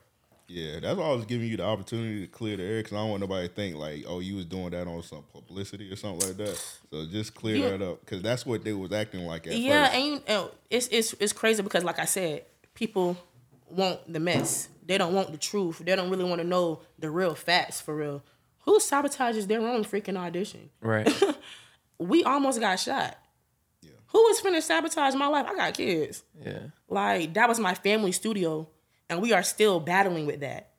Yeah, that's why I was giving you the opportunity to clear the air because I don't want nobody to think like, oh, you was doing that on some publicity or something like that. So just clear Yeah. that up because that's what they was acting like at yeah, first. and you, uh, it's it's it's crazy because, like I said, people want the mess. They don't want the truth. They don't really want to know the real facts for real. Who sabotages their own freaking audition? Right. We almost got shot. Yeah. Who was finna sabotage my life? I got kids. yeah. Like that was my family studio, and we are still battling with that.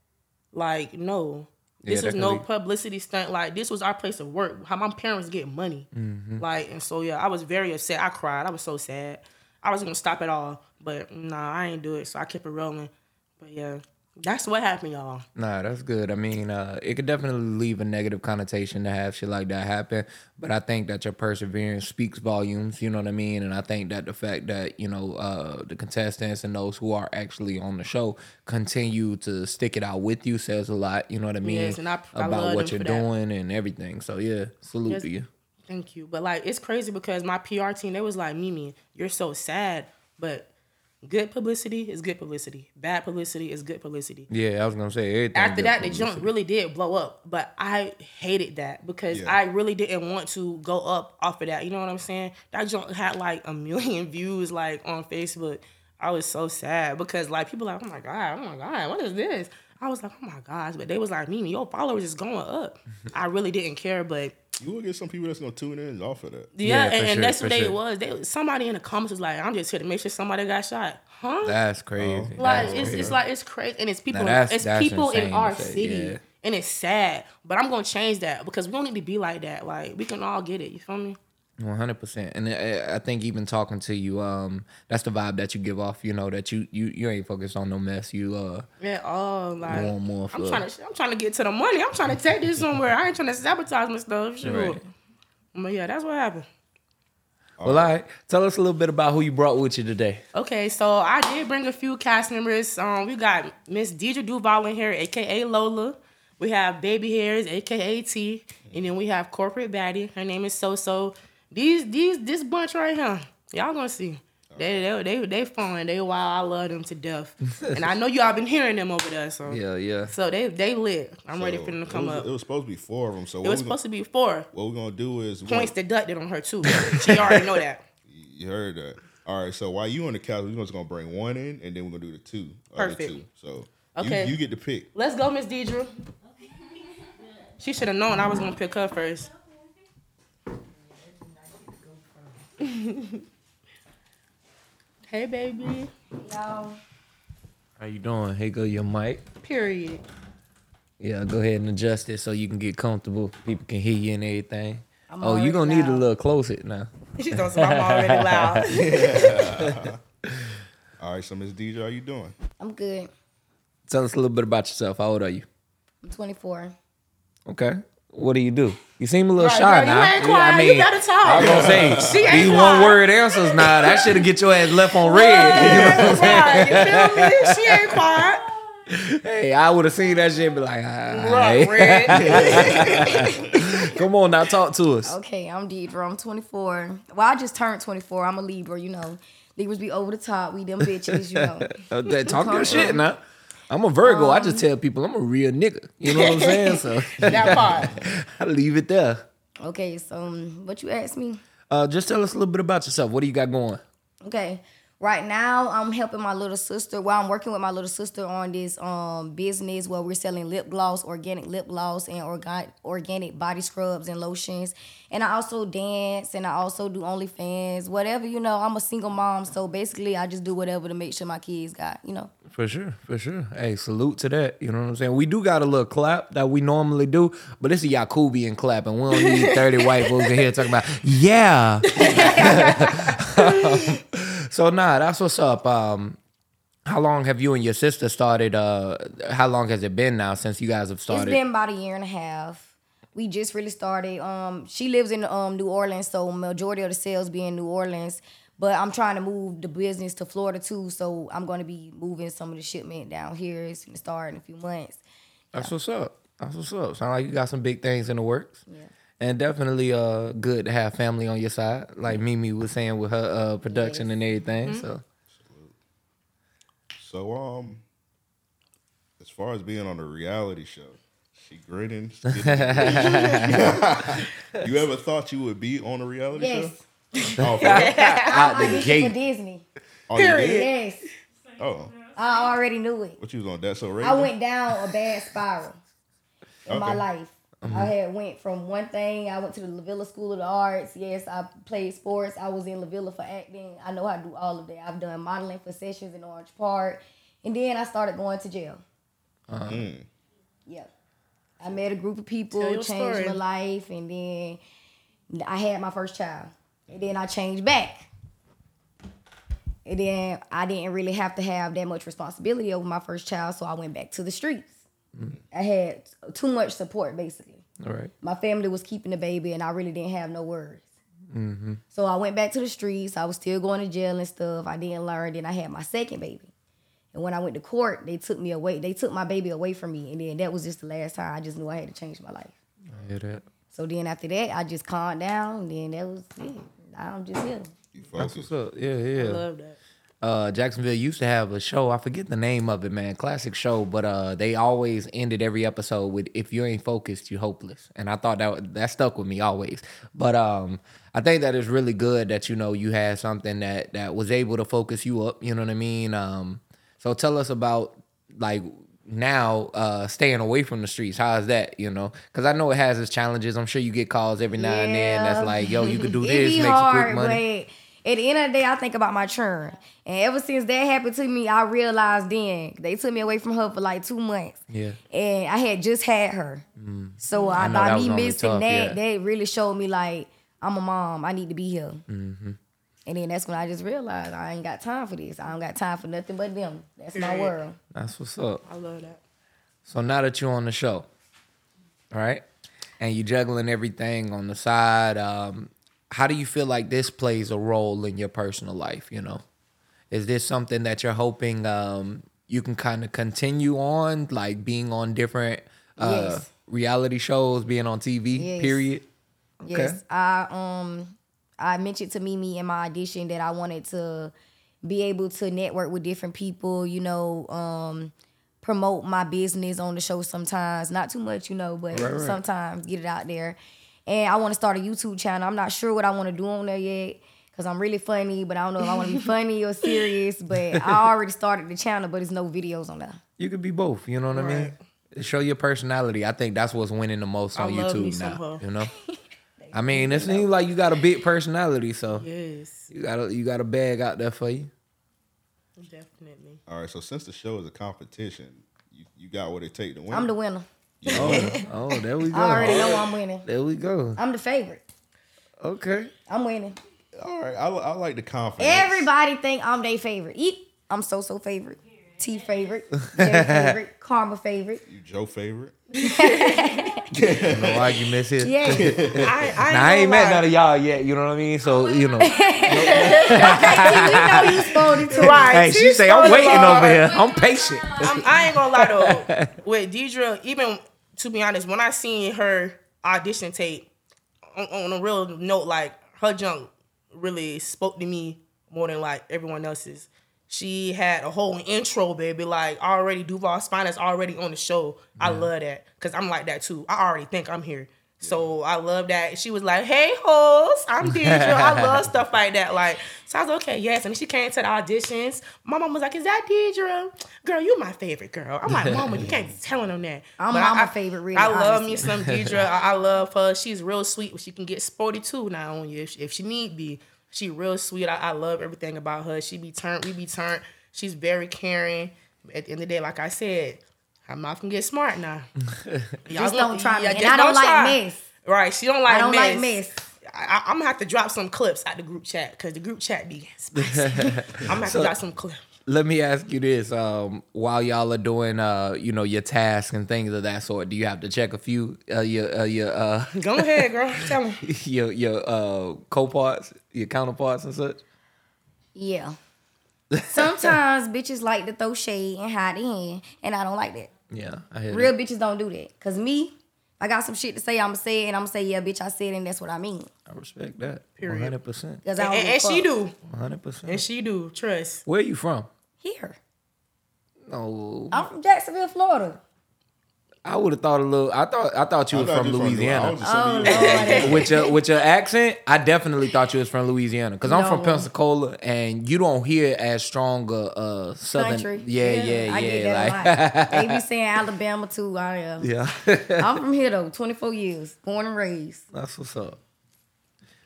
Like no, this Yeah, was no be- publicity stunt. Like this was our place of work. How my parents get money. Mm-hmm. Like and so yeah, I was very upset. I cried. I was so sad. I was gonna stop it all, but nah, I ain't do it. So I kept it rolling. But yeah, that's what happened, y'all. Nah, that's good. I mean, uh, it could definitely leave a negative connotation to have shit like that happen. But I think that your perseverance speaks volumes. You know what I mean? And I think that the fact that you know uh, the contestants and those who are actually on the show continue to stick it out with you says a lot. You know what I mean? Yes, and I- I about what you're for that. doing and everything. So yeah, salute Yes. to you. Thank you. But like it's crazy because my PR team, they was like, Mimi, you're so sad. But good publicity is good publicity. Bad publicity is good publicity. Yeah, I was gonna say everything. After that, the publicity. jump really did blow up. But I hated that because Yeah. I really didn't want to go up off of that. You know what I'm saying? That jump had like a million views like on Facebook. I was so sad because like people like, oh my god, oh my god, what is this? I was like, oh my gosh, but they was like, Mimi, your followers is going up. I really didn't care, but You will get some people that's gonna tune in off of that. yeah, Yeah, and, and sure, that's for what they sure. was. They somebody in the comments was like, "I'm just here to make sure somebody got shot." Huh? That's crazy. Oh. like That's it's, crazy. it's like it's crazy, and it's people. that's- it's that's people in our say, city, yeah. and it's sad. But I'm gonna change that because we don't need to be like that. Like we can all get it. You feel me? One hundred percent, and I think even talking to you, um, that's the vibe that you give off. You know that you you you ain't focused on no mess. You uh, Yeah. Oh, like More more I'm trying to I'm trying to get to the money. I'm trying to take this somewhere. I ain't trying to sabotage my stuff. Sure. Right. But yeah, that's what happened. well, all right. Tell us a little bit about who you brought with you today. Okay, so I did bring a few cast members. Um, we got Miss Deidre Duval in here, aka Lola. We have Baby Hairs, aka T, and then we have Corporate Baddie. Her name is So So. These these this bunch right here, y'all gonna see. They they they they fun. They wild. I love them to death, and I know y'all been hearing them over there. So Yeah, yeah. so they they lit. I'm ready for them to it come was, up. It was supposed to be four of them. So It what, was we supposed to be four what we're gonna do is points gonna- deducted on her too. She already know that. You heard that. All right. So while you on the couch, we're just gonna bring one in, and then we're gonna do the two. other Perfect. Two. So Okay. you, you get to pick. Let's go, Miss Deidre. She should have known I was gonna pick her first. hey, baby. Y'all, How you doing? Hey, go your mic. Period. Yeah, go ahead and adjust it so you can get comfortable. People can hear you and everything. I'm oh, you already gonna need a loud. little closer now. She thought I'm already loud. All right. So Miss DJ, how you doing? I'm good. Tell us a little bit about yourself. How old are you? I'm 24. Okay. What do you do? You seem a little Right, shy girl, you now. ain't quiet. You better talk. I was gonna say She ain't these quiet. one word answers now. That should have get your ass left on red. You know what I'm saying? You feel me? She ain't quiet. Hey, I would have seen that shit and be like, Right, red. come on now, talk to us. Okay, I'm Deidre. I'm 24. Well, I just turned 24. I'm a Libra, you know. Libras be over the top. We them bitches, you know. Talk your shit now. I'm a Virgo. I just tell people I'm a real nigga. You know what I'm saying? So that part. I leave it there. Okay, so um, what you asked me? Uh, just tell us a little bit about yourself. What do you got going? Okay. Right now, I'm helping my little sister. Well, I'm working with my little sister on this um business where we're selling lip gloss, organic lip gloss, and organ- organic body scrubs and lotions. And I also dance, and I also do OnlyFans. Whatever you know, I'm a single mom, so basically, I just do whatever to make sure my kids got you know. For sure, for sure. Hey, salute to that. You know what I'm saying? We do got a little clap that we normally do, but it's a Yakubian clap, and we don't need 30 white folks in here talking about, yeah. so, nah, that's what's up. Um, how long have you and your sister started? Uh, how long has it been now since you guys have started? It's been about a year and a half. We just really started. Um, she lives in um New Orleans, so majority of the sales be in New Orleans. But I'm trying to move the business to Florida too, so I'm going to be moving some of the shipment down here. It's gonna start in a few months. That's what's up. That's what's up. Sound like you got some big things in the works. Yeah. And definitely uh good to have family on your side, like Mimi was saying with her uh production and everything. So So um, as far as being on a reality show, she grinning. she you ever thought you would be on a reality Yes, show? Oh, for out the for gate. Disney. oh, you did? Yes, Oh, I already knew it. what you was on that so I went down a bad spiral in my Okay. Life. I had went from one thing. I went to the Lavilla School of the Arts. Yes, I played sports. I was in Lavilla for acting. I know how to do all of that. I've done modeling for sessions in Orange Park, and then I started going to jail. Mm. Yeah, I met a group of people, Tell changed story. my life, and then I had my first child, and then I changed back. And then I didn't really have to have that much responsibility over my first child, so I went back to the streets. I had too much support, basically. All right. My family was keeping the baby, and I really didn't have no worries. Mm-hmm. So I went back to the streets. I was still going to jail and stuff. I didn't learn. Then I had my second baby. And when I went to court, they took me away. They took my baby away from me. And then that was just the last time I just knew I had to change my life. I hear that. So then after that, I just calmed down. And then that was it. Now I'm just here. You That's focus. what's up. Yeah, yeah. I love that. Uh, Jacksonville used to have a show. I forget the name of it, man. Classic show, but uh, they always ended every episode with "If you ain't focused, you hopeless." And I thought that that stuck with me always. But um, I think that is really good that you know you had something that that was able to focus you up. You know what I mean? Um, so tell us about like now uh staying away from the streets how is that you know because i know it has its challenges i'm sure you get calls every now and then that's like yo you could do this make some quick money at the end of the day, I think about my children. And ever since that happened to me, I realized then they took me away from her for like two months. Yeah. And I had just had her. So I, know by me missing tough, that, yeah. that really showed me like I'm a mom. I need to be here. Mm-hmm. And then that's when I just realized I ain't got time for this. I don't got time for nothing but them. That's my world. that's what's up I love that. So now that you're on the show, right? and you juggling everything on the side, um, how do you feel like this plays a role in your personal life? You know, is this something that you're hoping um, you can kind of continue on, like being on different uh, Yes. reality shows, being on TV? Yes. Period. Yes, I um I mentioned to Mimi in my audition that I wanted to be able to network with different people, you know, um promote my business on the show sometimes. Not too much, you know, but Right, right. sometimes get it out there. And I want to start a YouTube channel. I'm not sure what I want to do on there yet cuz I'm really funny, but I don't know if I want to be funny or serious, but I already started the channel, but there's no videos on there. You could be both. You know what I mean? Show your personality. I think that's what's winning the most I on love YouTube some now. her. You know. I mean, it seems like you got a big personality, so Yes, you got a you got a bag out there for you. definitely. All right. So since the show is a competition, you, you got what it take to win. I'm the winner. Oh, oh, there we go. I already know I'm winning. There we go. I'm the favorite. Okay. I'm winning. All right. I, I like the confidence. Everybody think I'm their favorite. Eat. I'm so so favorite. T favorite. J favorite. Karma favorite. You Joe favorite. No arguments here. Yeah. I, I ain't, Now, I ain't met none of y'all yet. You know what I mean? So you know. you know you supposed to. Right. hey, she She's say I'm waiting over here. I'm patient. I'm, I ain't gonna lie though. With Deidre, even to be honest, when I seen her audition tape, on, on a real note, like her junk really spoke to me more than like everyone else's. She had a whole intro, baby. Like already, Duval Spine is already on the show. I love that because I'm like that too. I already think I'm here. So I love that. She was like, "Hey, host, I'm Deidre. I love stuff like that." Like, so I was okay, yes. And she came to the auditions. My mom was like, "Is that Deidre? Girl, you my favorite girl." I'm like, "Mama, you can't be telling them that." I'm But mama I- favorite, really, I love honestly. me some Deidre. I, I love her. She's real sweet. She can get sporty too now on you if, if she need be. She real sweet. I, I love everything about her. She be turned. We be turned. She's very caring. At the end of the day, like I said, her mouth can get smart now. Y'all Just don't try me. yeah, And I don't like try. mess. Right. She don't like I don't mess. like mess. I, I'm gonna have to drop some clips out the group chat because the group chat be spicy. I'm gonna have to drop some clips. Let me ask you this: um, While y'all are doing, uh, you know, your tasks and things of that sort, do you have to check a few uh, your uh, your uh, Go ahead, girl. Tell them. your your uh, co-parts, your counterparts and such? Yeah. Sometimes bitches like to throw shade and hide in, and I don't like that. Yeah, I hear Real that. bitches don't do that. Cause me, I got some shit to say. I'ma say it, and I'ma say, yeah, bitch, I said it, and that's what I mean. I respect that. Period. hundred percent. Cause I And, don't and she do. One hundred And percent. And she do. Trust. Where you from? Here. No, I'm from Jacksonville, Florida. I would have thought a little. I thought I thought you I was thought from Louisiana. was Oh with your with your accent, I definitely thought you was from Louisiana because I'm from Pensacola, and you don't hear as strong a uh, southern. Country. Yeah, yeah, I yeah. like. They be saying Alabama too. I am. yeah, I'm from here though, 24 years, born and raised. that's what's up.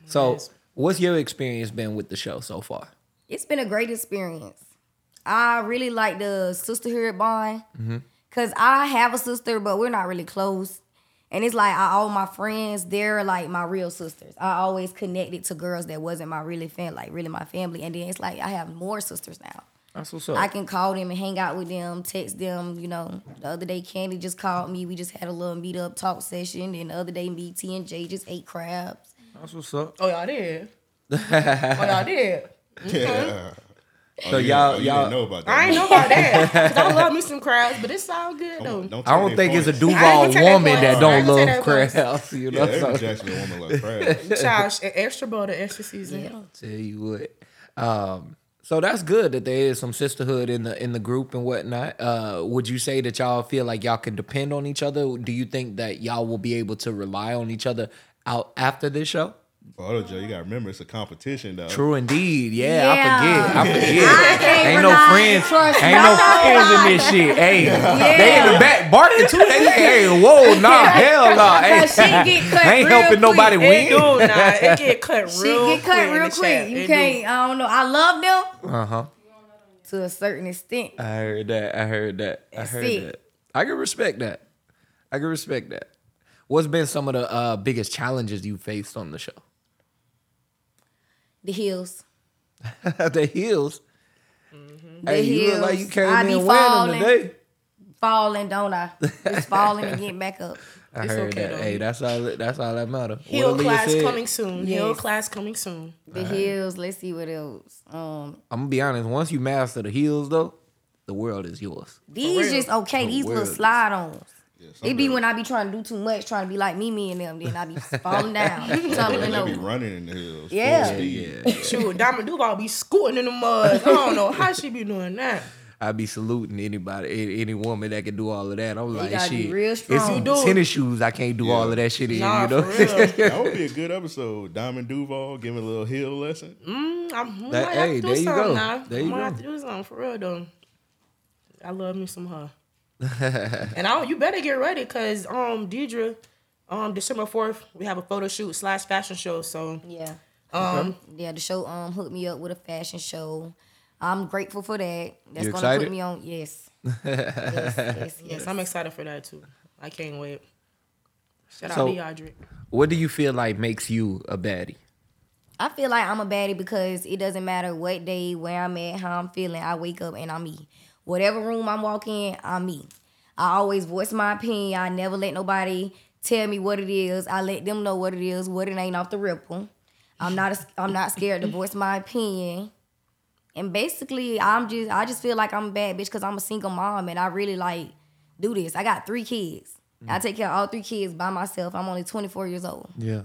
So, Yes. what's your experience been with the show so far? It's been a great experience. I really like the sisterhood bond. Mm-hmm. Cause I have a sister, but we're not really close. And it's like I, all my friends, they're like my real sisters. I always connected to girls that wasn't my really fan, like really my family. And then it's like I have more sisters now. That's what's up. I can call them and hang out with them, text them. You know, the other day Candy just called me. We just had a little meet up talk session. And the other day me, T and J just ate crabs. That's what's up. Oh y'all did. oh y'all did. Yeah. Oh, So you y'all- oh, you y'all- didn't know about that. I ain't know about that. Cause I love me some crabs, but it's all good though. Don't, don't I don't their think it's a. Duval I ain't gonna take that woman that don't ain't gonna love take that points. crabs. You know, Yeah, every so Jacksonville woman loves crabs. Child, extra butter, extra season. tell you what. Um, so that's good that there is some sisterhood in the in the group and whatnot. Uh, would you say that y'all feel like y'all can depend on each other? Do you think that y'all will be able to rely on each other out after this show? Oh, Joe, you gotta remember it's a competition though. True indeed. Yeah, Yeah. I forget. I forget. I ain't no friends. trust Ain't no friends in this shit. Hey, they in the back barking too. They hey, whoa, nah, hell nah. Hey, she get cut ain't real helping quick. nobody It win. do nah, it get cut She real get cut quick real quick. You It can't. do. I don't know. I love them Uh huh. to a certain extent. I heard that. I heard that. I heard it. that. I can respect that. I can respect that. What's been some of the uh, biggest challenges you faced on the show? The heels. the heels. The Hey, you look like you heels. came I in be winning falling. today. Falling, don't I? Just falling and getting back up. I It's heard okay, that. though. Hey, that's all. That's all that matter. Hill What Aaliyah class said, coming soon. Hill Yes. class coming soon. The heels. Let's see what else. Um, I'm gonna be honest. Once you master the heels, though, the world is yours. these just okay. The These little slide ons. Yeah, It be when I be trying to do too much, trying to be like Mimi and them, then I be falling down, tumbling They be running in the hills. full Yeah. speed. Yeah, Shoot, Diamond Duval be scooting in the mud. I don't know how she be doing that. I be saluting anybody, any, any woman that can do all of that. I'm like, gotta be shit. real It's strong. You do. tennis shoes. I can't do all of that shit in. Nah, you know. That would be a good episode. Diamond Duval giving a little hill lesson. Mm, I'm, I That- might have hey, to do there you something go. now. There I you might go. have to do something for real though. I love me some her. And I you better get ready because um Deidre, um December fourth we have a photo shoot slash fashion show. So Yeah. um Yeah, the show um hooked me up with a fashion show. I'm grateful for that. That's You gonna excited? put me on. Yes. yes, yes, yes. yes, I'm excited for that too. I can't wait. Shout So- out to Audrey. What do you feel like makes you a baddie? I feel like I'm a baddie because it doesn't matter what day, where I'm at, how I'm feeling. I wake up and I'm me. Whatever room I'm walking in, I'm me. I always voice my opinion. I never let nobody tell me what it is. I let them know what it is, what it ain't off the ripple. I'm not. A, I'm not scared to voice my opinion. And basically, I'm just. I just feel like I'm a bad bitch because I'm a single mom and I really like do this. I got three kids. I mm. take care of all three kids by myself. I'm only 24 years old. Yeah,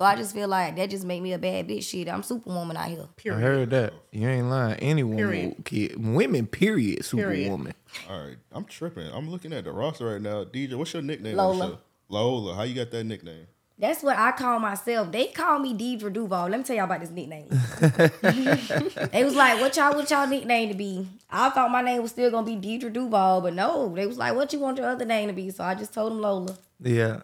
So I just feel like that just make me a bad bitch. Shit, I'm superwoman out here. Period. I heard that. You ain't lying. Any woman, Period. kid, women, period, Period. superwoman. All right, I'm tripping. I'm looking at the roster right now. DJ, what's your nickname? Lola. On the show? Lola. How you got that nickname? That's what I call myself. They call me Deidre Duval. Let me tell y'all about this nickname. they was like, "What y'all? What y'all nickname to be?" I thought my name was still gonna be Deidre Duval, but no. They was like, "What you want your other name to be?" So I just told them Lola. Yeah.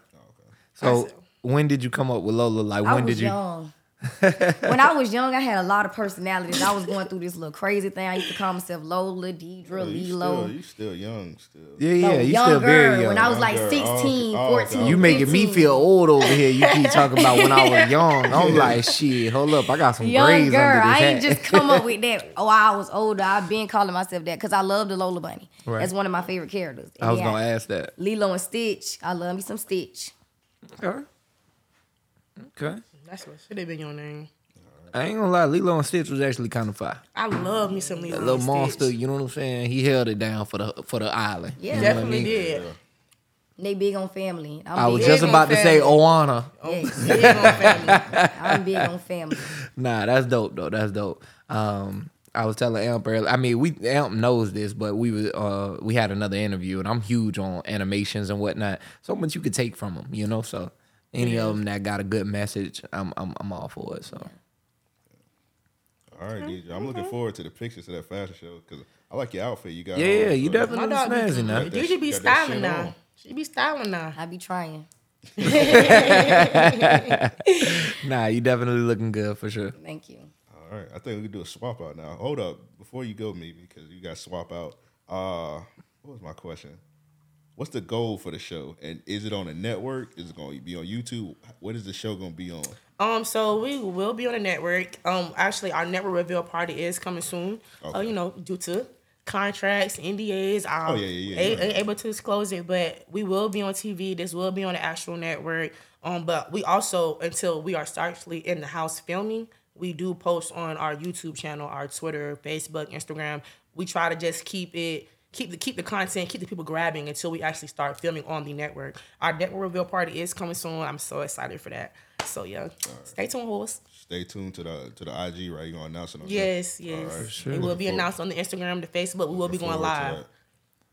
Oh, so when did you come up with Lola? Like I when was did you? young. when I was young, I had a lot of personalities. I was going through this little crazy thing. I used to call myself Lola, Deidre, Oh, you Lilo. still, you still young still. Yeah, yeah. No, you young still very girl, young. When I was Young like girl. 16, Oh, 14. okay. you making me feel old over here. You keep talking about when I was young. I'm like, shit. Hold up, I got some Young grays girl, under this I ain't hat. just come up with that. Oh, I was older. I've been calling myself that because I love the Lola Bunny. Right. That's one of my favorite characters. I was And gonna ask that. Lilo and Stitch. I love me some Stitch. Okay. Okay. That's what should have been your name. I ain't gonna lie, Lilo and Stitch was actually kind of fire. I love me some Lilo That little and monster, Stitch. you know what I'm saying? He held it down for the for the island. Yeah. You know what I Definitely mean? did. They big on family. I'm I was big, just on about to say family. Ohana. yes, Big on family. I'm big on family. Nah, that's dope though. That's dope. Um, I was telling Amp earlier. I mean, we Amp knows this, but we was uh we had another interview, and I'm huge on animations and whatnot. So much you could take from them, you know. So any of them that got a good message, I'm I'm I'm all for it. So All right, DJ. I'm looking forward to the pictures of that fashion show because I like your outfit you got. yeah, yeah, you My definitely dog be, snazzy now. that- Did you be styling now? on. She be styling now. I be trying. Nah, you definitely looking good for sure. Thank you. All right, I think we could do a swap out now. Hold up, before you go, me because you got swap out. Uh, what was my question? What's the goal for the show? And is it on a network? Is it going to be on YouTube? What is the show going to be on? Um, so we will be on a network. Um, actually, our network reveal party is coming soon. Uh, you know, due to contracts, NDAs, um, Oh, yeah, yeah, yeah, a- yeah. able to disclose it, but we will be on TV. This will be on the actual network. Um, but we also, until we are actually in the house filming, we do post on our YouTube channel, our Twitter, Facebook, Instagram. We try to just keep it. Keep the keep the content, keep the people grabbing until we actually start filming on the network. Our network reveal party is coming soon. I'm so excited for that. So yeah, stay tuned, horse. Stay tuned to the to the IG, right? You're going to announce it on Yes, there? yes. All right. It Looking will be forward- announced on the Instagram, the Facebook. We will be going forward to live.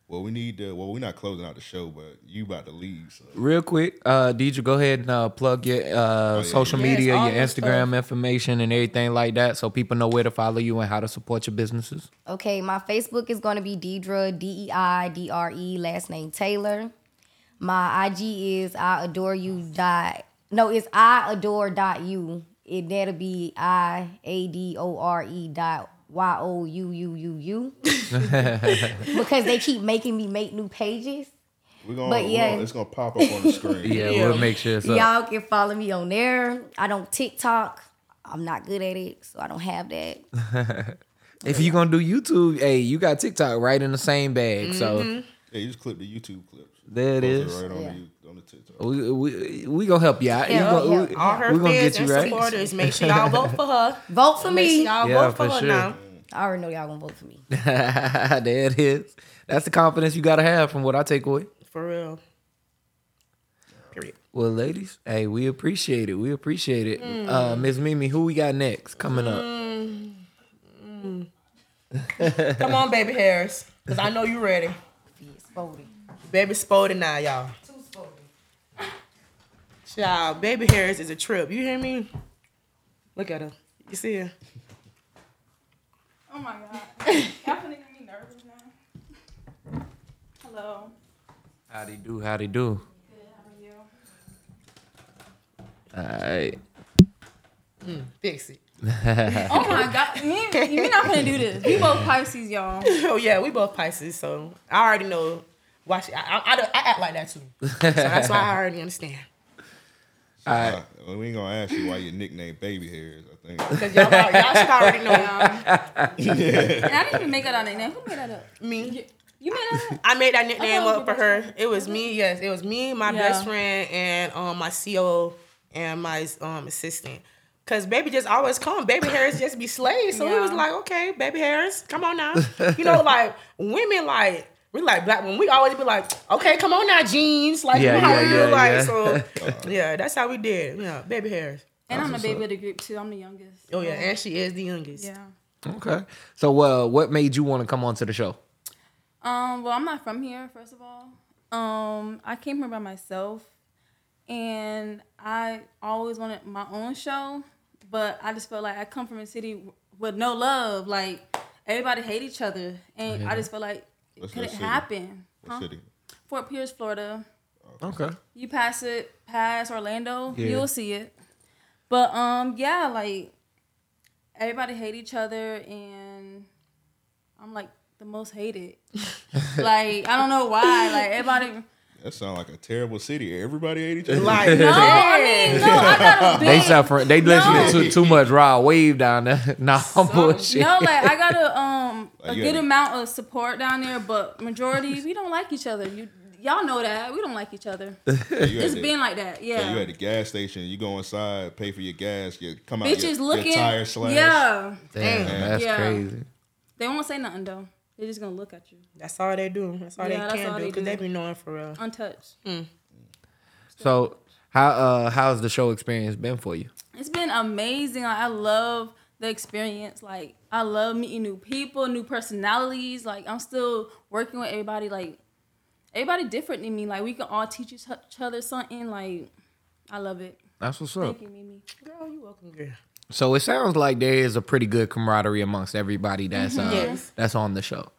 That. Well, we need to. Well, we're not closing out the show, but you about to leave. So. Real quick, uh, Deidre, go ahead and uh, plug your uh, yeah, social Oh, Yes, media, all your Instagram stuff. information, and everything like that, so people know where to follow you and how to support your businesses. Okay, my Facebook is going to be Deidre, D E I D R E, last name Taylor. My IG is I adore you dot no, it's I adore dot you. It that'll be I A D O R E dot Y O U U U U. Because they keep making me make new pages. We're gonna, But we're yeah. gonna- it's gonna pop up on the screen. Yeah, Yeah. we'll make sure it's up. Y'all can follow me on there. I don't TikTok. I'm not good at it, so I don't have that. If you're gonna do YouTube, hey, you got TikTok right in the same bag. So mm-hmm. Yeah, you just clip the YouTube clips. there it Post is. Right on, Yeah. the, on the TikTok. We, we, we gonna help you out. Yeah, gonna, yeah. we, All her we fans get you and right. supporters, make sure y'all vote for her. Vote for Make sure me. y'all Yeah, vote for, for her sure. now. I already know y'all gonna vote for me. there it is. That's the confidence you gotta have from what I take away. For real. Period. Well, ladies, hey, we appreciate it. We appreciate it. Mm. Uh, Miss Mimi, who we got next coming up? Come on, baby Hairs. Cause I know you're ready. Baby Spody now, y'all. Too Spody. Child, baby Hairs is a trip. You hear me? Look at her. You see her? Oh my god. Y'all finna get me nervous now. Hello. Howdy do, howdy do. Good, how are you? All right. Fix it. Oh my god. Me, you're not gonna do this. We both Pisces, y'all. Oh yeah, we both Pisces, so I already know. Watch, I, I, I, I act like that too. So that's why I already understand. Uh, we ain't gonna ask you why your nickname Baby Hairs. I think. Cause y'all, al- y'all should already know And I didn't even make that nickname. Who made that up? me. You made that up? I made that nickname I thought it up for her. It was me, yes. It was me, my Yeah. best friend, and um my CO and my um assistant. Cause baby just always come. Baby Hairs just be slayed. So it was like, okay, baby Hairs, come on now. You know, like women like we like black women. We always be like, okay, come on now, jeans. Like, Yeah, you know how yeah, we do, yeah, like yeah. so yeah, that's how we did. Yeah, baby Hairs. And I'm the baby up. of the group too. I'm the youngest. Oh yeah, and she is the youngest. Yeah. Okay. So, uh, what made you want to come on to the show? Um, well, I'm not from here, first of all. Um, I came here by myself and I always wanted my own show, but I just felt like I come from a city with no love. Like everybody hate each other. And I just felt like it What's couldn't that city? happen. What Huh? city? Fort Pierce, Florida. Okay. You pass it past Orlando, Yeah. you'll see it. But um, yeah, like everybody hate each other, and I'm like the most hated. like I don't know why. Like everybody. That sounds like a terrible city. Everybody ate each other. Like No, I mean no. I got a big. They suffer. They listening No. to too much raw wave down there. nah, I'm bullshit. No, like I got a um a Like, you good had- amount of support down there, but majority we don't like each other. You y'all know that we don't like each other. Yeah, you had It's the- been like that, so you yeah. at the gas station. You go inside, pay for your gas. You come out. Bitches your, looking, Your tire slash. yeah. Damn, Damn. that's Yeah. crazy. They won't say nothing though. They're just gonna look at you, that's all they do. That's all Yeah, they that's can all do because do. they be knowing for real. untouched. So, how uh, how's the show experience been for you? It's been amazing. Like, I love the experience. Like I love meeting new people, new personalities. Like I'm still working with everybody. Like everybody different than me. Like we can all teach each each other something. Like I love it. That's what's up. Thank you, Mimi. Girl, you welcome, girl. So it sounds like there is a pretty good camaraderie amongst everybody that's uh, Yes. that's on the show.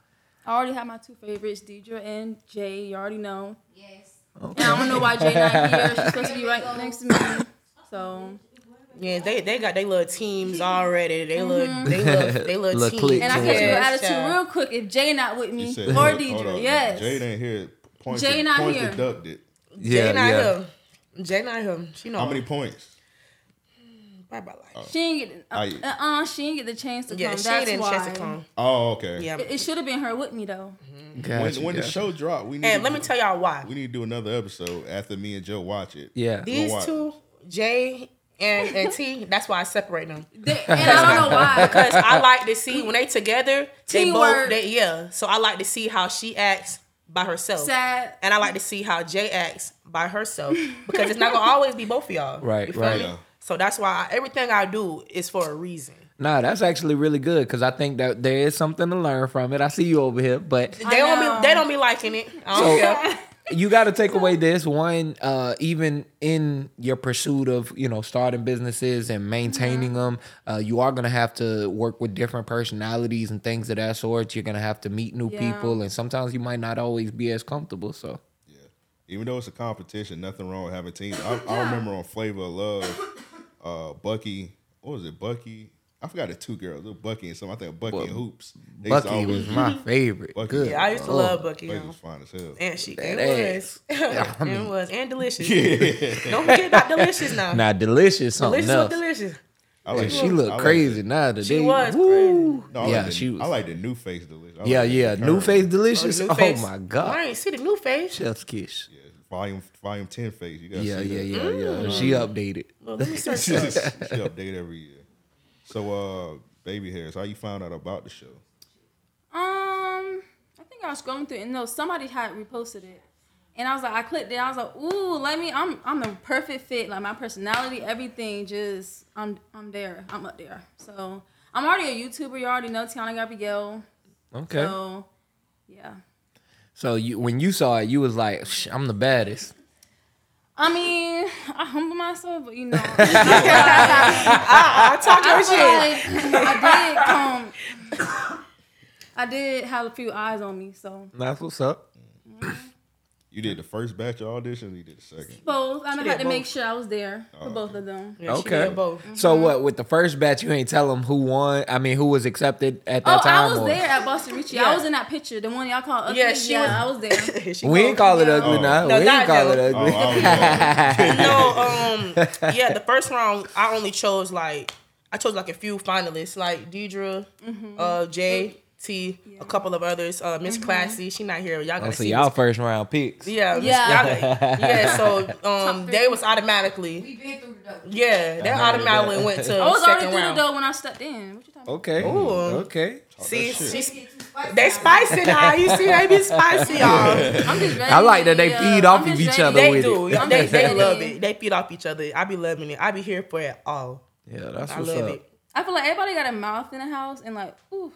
I already have my two favorites, Deidre and Jay. You already know. Yes. And I don't know why Jay not here. She's supposed to be right next to me. So Yeah, they they got their little teams already. They little they little they little, Little teams. clique. and I Yeah. catch your attitude child. real quick if Jay not with me You said, or hold- hold Deidre. up. Yes. Jade ain't here. Points, Jay de- not points here. deducted. Jay not yeah. here. Jay not here. She know. How many points? Probably about like. She didn't get uh, I- uh, uh she didn't get the chance to Yeah, come. she That's didn't why. chance to come. Oh, okay. Yeah. It, it should have been her with me though. Gotcha, When, when the show dropped, we need. And to let me tell y'all why. We need to do another episode after me and Joe watch it. Yeah. These watch. two, Jay and, and T, that's why I separate them. They, and I don't know why. Because I like to see when they together, they Teamwork. both, they, yeah. So I like to see how she acts by herself. Sad. And I like to see how Jay acts by herself. Because it's not going to always be both of y'all. Right, You feel right. me? Yeah. So that's why I, everything I do is for a reason. Nah, that's actually really good because I think that there is something to learn from it. I see you over here, but They don't be they don't be liking it. I don't care. You got to take away this one uh even in your pursuit of you know starting businesses and maintaining them uh you are going to have to work with different personalities and things of that sort you're going to have to meet new Yeah. people and sometimes you might not always be as comfortable so yeah Even though it's a competition, nothing wrong with having teams. I, I remember on Flavor of Love, uh, Buckeey. What was it? Buckeey. I forgot the two girls. It was Buckeey and some. I think Buckeey and Hoopz. They Buckeey always- was my favorite Buckeey. good Yeah, I used to Lord. love Buckeey. Buckeey yo. was fine as hell. And she That it ass. was. I it was. And Deelishis. Don't forget about Deelishis now. now Deelishis something Deelishis was else Deelishis. I like she looked I like crazy the- now today She was Woo. No, I yeah like the, she was I like the new face Deelishis. I yeah like yeah current new face Deelishis New oh face. my I ain't see the new face. chef's kiss Yeah, volume volume ten face. You gotta yeah see yeah that. yeah yeah she Mm. updated Well, let me search she up. update every year. So, uh, baby hairs, how you found out about the show? Um, I think I was scrolling through and no, somebody had reposted it, and I was like, I clicked it. I was like, ooh, let me. I'm I'm the perfect fit. Like my personality, everything. Just I'm I'm there. I'm up there. So I'm already a YouTuber. You already know Tiana Gabrielle. okay So yeah. So you when you saw it, you was like, "Sh- "I'm the baddest." I mean, I humble myself, but you know, I talk I your shit. like I did come. I did have a few eyes on me, so That's what's up. You did the first batch of auditions. You did the second. both. I had to make sure I was there for both of them. Yeah, she Okay. did both. So what with the first batch, you ain't tell them who won. I mean, who was accepted at Oh, that time. I was or- there at Boston Richey. Yeah. I was in that picture, the one y'all call ugly. Yeah, Yeah, she was- I was there. She We go. ain't call it Yeah. ugly Oh. now. No, we ain't call it them. Oh, ugly. I was there. no, um, yeah, the first round I only chose like I chose like a few finalists, like Deidre, Mm-hmm. uh, Jay, T, a couple of others. Uh, Miss Classy, she not here. Y'all Oh, gotta so see. y'all Miss- first round picks. yeah, Yeah. y'all got- yeah. So um, they was automatically, We been through the door. yeah, they automatically went to I was already second through the round. door when I stepped in. What you talking about? Okay. Ooh. Okay. See, she's, spicy. they spicy now. You see, they be spicy, y'all. I'm just ready. I like that they yeah, feed off of each ready. other They with do. it. They, they love it. They feed off each other. I be loving it. I be here for it all. Yeah, that's I what's love up. it. I feel like everybody got a mouth in the house, and like, ooh,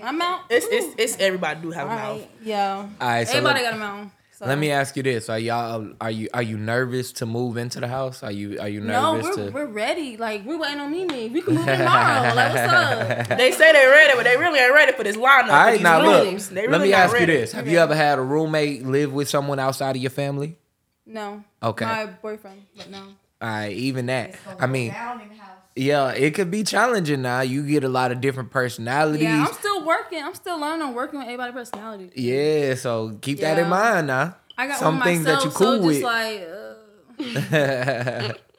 my mouth. It's ooh. it's it's everybody do have a All mouth. right, yeah. All right, so everybody let, got a mouth. So. let me ask you this: Are y'all um, are you are you nervous to move into the house? Are you are you nervous? No, we're, to? we're ready. Like we're waiting on Mimi. We can move tomorrow. Like what's up? They say they're ready, but they really ain't ready for this lineup. All right, these now look. rooms. They let me not ask you this: Have you ever had a roommate live with someone outside of your family? No. Okay. My boyfriend, but no. All right, even that. It's gonna I go mean, down in the house. yeah, it could be challenging now. You get a lot of different personalities. Yeah, I'm still working. I'm still learning on working with everybody's personality. Yeah, so keep that in mind now. I got Some things that you cool so with. like uh,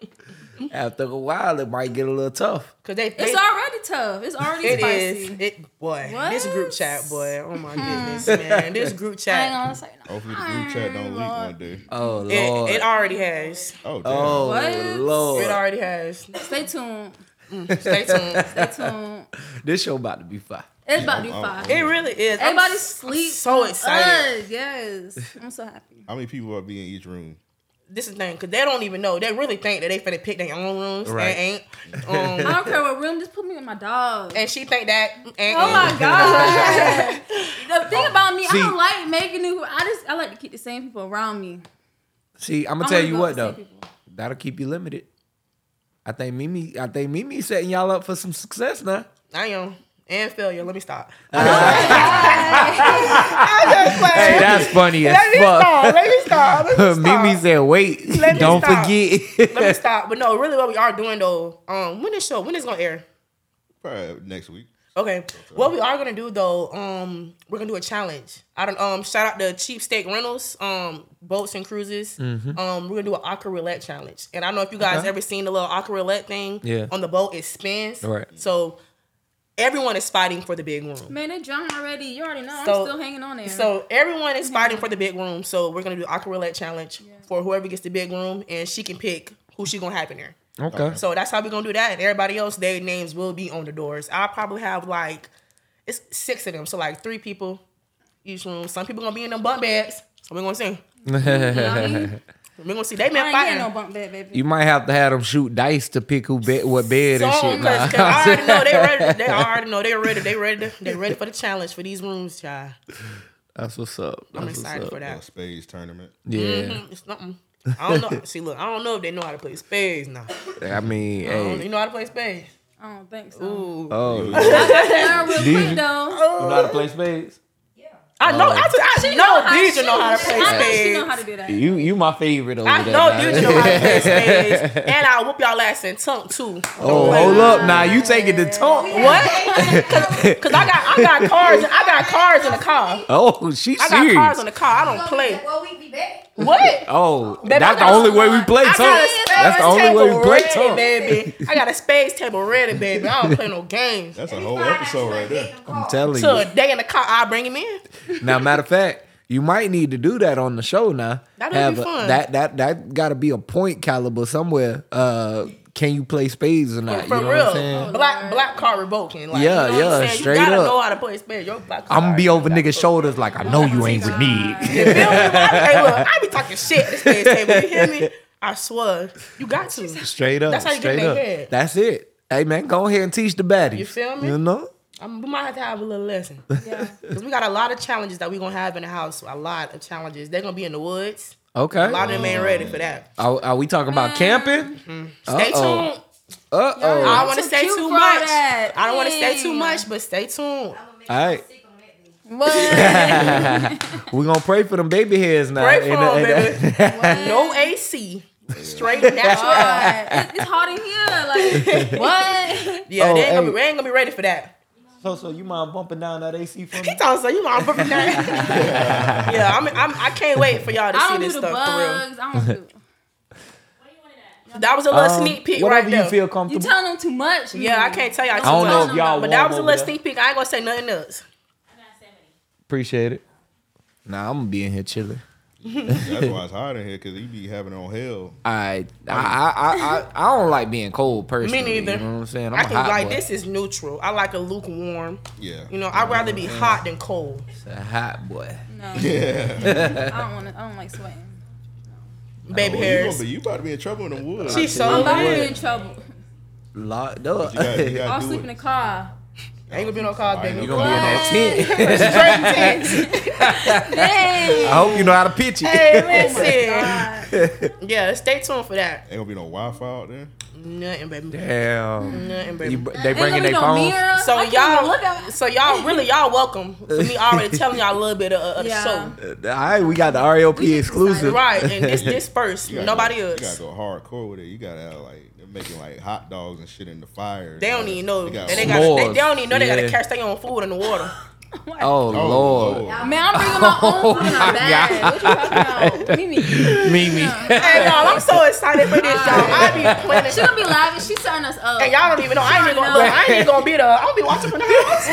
After a while, it might get a little tough. Cause they, they it's already tough. It's already it spicy. is it boy. What? This group chat, boy. Oh my hmm. goodness, man. This group I ain't chat. gonna say no. Hopefully the group chat don't leak one day. Oh lord. It, it already has. Oh, oh damn. oh What? lord. It already has. Stay tuned. Mm, stay tuned. Stay tuned. this show about to be fire. It's about to be I'm- fire. It really is. I'm Everybody s- sleep. So excited. Us, yes. I'm so happy. How many people will be in each room? This is the thing, cause they don't even know. They really think that they finna pick their own rooms. Right. They ain't. I Um, don't care what room. Just put me with my dog. and she think that. And, Oh my god! the thing about me, See- I don't like making new. I just I like to keep the same people around me. See, I'm gonna tell you go what though. That'll keep you limited. I think Mimi, I think Mimi setting y'all up for some success now. I am. And failure. Let me stop. Hey, that's funny as Let me fuck. stop. Let me stop. Let me stop. Mimi said, "Wait, Let me don't stop. forget." Let me stop. But no, really, what we are doing though. Um, when this show, when is gonna air? Probably next week. Okay. What we are gonna do though, um, we're gonna do a challenge. I don't um shout out to Cheap Steak Rentals, um, boats and cruises. Um, we're gonna do an aqua roulette challenge. And I don't know if you guys Mm-hmm. Okay. ever seen the little aqua roulette thing Yeah. on the boat, it spins. Right. So everyone is fighting for the big room. Man, they drunk already. You already know. So- I'm still hanging on there. So everyone is fighting for the big room. So we're gonna do aqua roulette challenge for whoever gets the big room and she can pick who she gonna have in there. Okay. So that's how we're gonna do that. And everybody else, their names will be on the doors. I'll probably have like it's six of them. So like three people each room. Some people gonna be in them bunk beds. So we're gonna see. We're gonna see. They I been fighting. no bump bed, baby. You might have to have them shoot dice to pick who bed, what bed and shit. cause, Nah. 'cause I already know they ready. They already know they ready. They ready. They ready for the challenge for these rooms, child. That's what's up. I'm what's excited up. for that. spades tournament. Yeah. Mhm, It's nothing. I don't know. See, look, I don't know if they know how to play spades now. I mean, I don't, hey. you know how to play spades? I don't think so. Ooh. Oh, Learn real Did quick you? though. you know how to play spades? I know. Um, I, just, I know how- know how to play I know she know how to do that. You you my favorite over I there. know nah. Deidre know how to play spades, and I'll whoop y'all ass in tongue too. Oh, hold up, now you taking the talk. Oh, what? Cause I got I got cars I got cars in the car. Oh, she serious I got cars serious. in the car. I don't play. Well, we be back. What? Oh, Baby, that's the only way we play I talk. got a spades That's the only way we play ready, talk. baby. I got a space table ready, baby. I don't play no games. That's a whole episode right there. I'm telling So you. So a day in the car, I'll bring him in. Now, matter of fact, you might need to do that on the show now. That'd Have be a- fun. That that that got to be a point caliber somewhere. Uh, can you play spades or not? For you know real. what I'm saying? Black black card revoking. Like, Yeah, you know yeah, what I'm saying? straight you gotta up. know how to play spades. Your black card. I'm gonna be over niggas' shoulders like I know you ain't with me. You feel me? hey, look, I be talking shit at the spades table. You hear me? I swear. You got to. Straight up. That's how you get straight in up. head. That's it. Hey man, go ahead and teach the baddies. You feel me? You know? I'm, we might have to have a little lesson. Yeah. Because we got a lot of challenges that we going to have in the house. A lot of challenges. They're going to be in the woods. Okay. A lot of them ain't ready for that. Are, are we talking about camping? Stay Uh-oh. tuned. Uh I oh. don't want to say too much. that. I don't want to say too much, but stay tuned. All right. What? We're gonna pray for them baby heads now. Pray for And, them, baby. No AC. Straight natural air. It- it's hot in here. Like what? Yeah, Oh, they, ain't gonna be, we ain't gonna be ready for that. So, so you mind bumping down that AC for me? He told us, so you mind bumping down. booking that. yeah, I'm, I'm, I can't wait for y'all to I see don't do this the stuff for real. bugs. I don't do. What do you want that was a little Um, sneak peek whatever right you there. feel You comfortable. telling them too much. yeah, I can't tell y'all too I don't know if y'all But that was a over little there. sneak peek. I ain't gonna say nothing else. Appreciate it. Nah, I'm gonna be in here chilling. That's why it's hot in here because you be having on hell. I I, I I I I don't like being cold personally. Me neither. You know what I'm saying? I'm I a can like boy. this is neutral. I like a lukewarm. Yeah. You know, I'd rather be hot than cold. It's a hot boy. No, Yeah. I don't want to. I don't like sweating. Baby Oh, you, hairs. gonna be, you about to be in trouble in the woods. She's I'm so about to be in trouble. Locked up. You gotta, you I'll gotta do sleep it. in the car. Ain't gonna be no cars, I baby. You gonna gonna be in that tent. Straight text. Dang. I hope you know how to pitch it. Hey, listen. Oh God. Yeah, stay tuned for that. Ain't gonna be no Wi-Fi out there. Nothing, baby. Damn. Nothing, baby. You, they bringing their no phones. mirror. So I y'all, look at. so y'all really y'all welcome for me already telling y'all a little bit of, of the Yeah. show. Uh, all right, we got the RLP exclusive. Right, and this this first, nobody go, else. You gotta go hardcore with it. You gotta have like they're making like hot dogs and shit in the fire. They don't even know. They got They, they, got, they, they don't even know they Yeah. gotta catch their own food in the water. Oh, Oh, Lord. Lord. Man, I'm bringing my own oh, food in my bag. What you talking about? Mimi. Mimi. hey y'all, I'm so excited for this, y'all. I be planning. She gonna be laughing. She's setting us up. And y'all don't even know. I ain't even gonna look. I ain't even gonna be there. I'm gonna be watching from the house.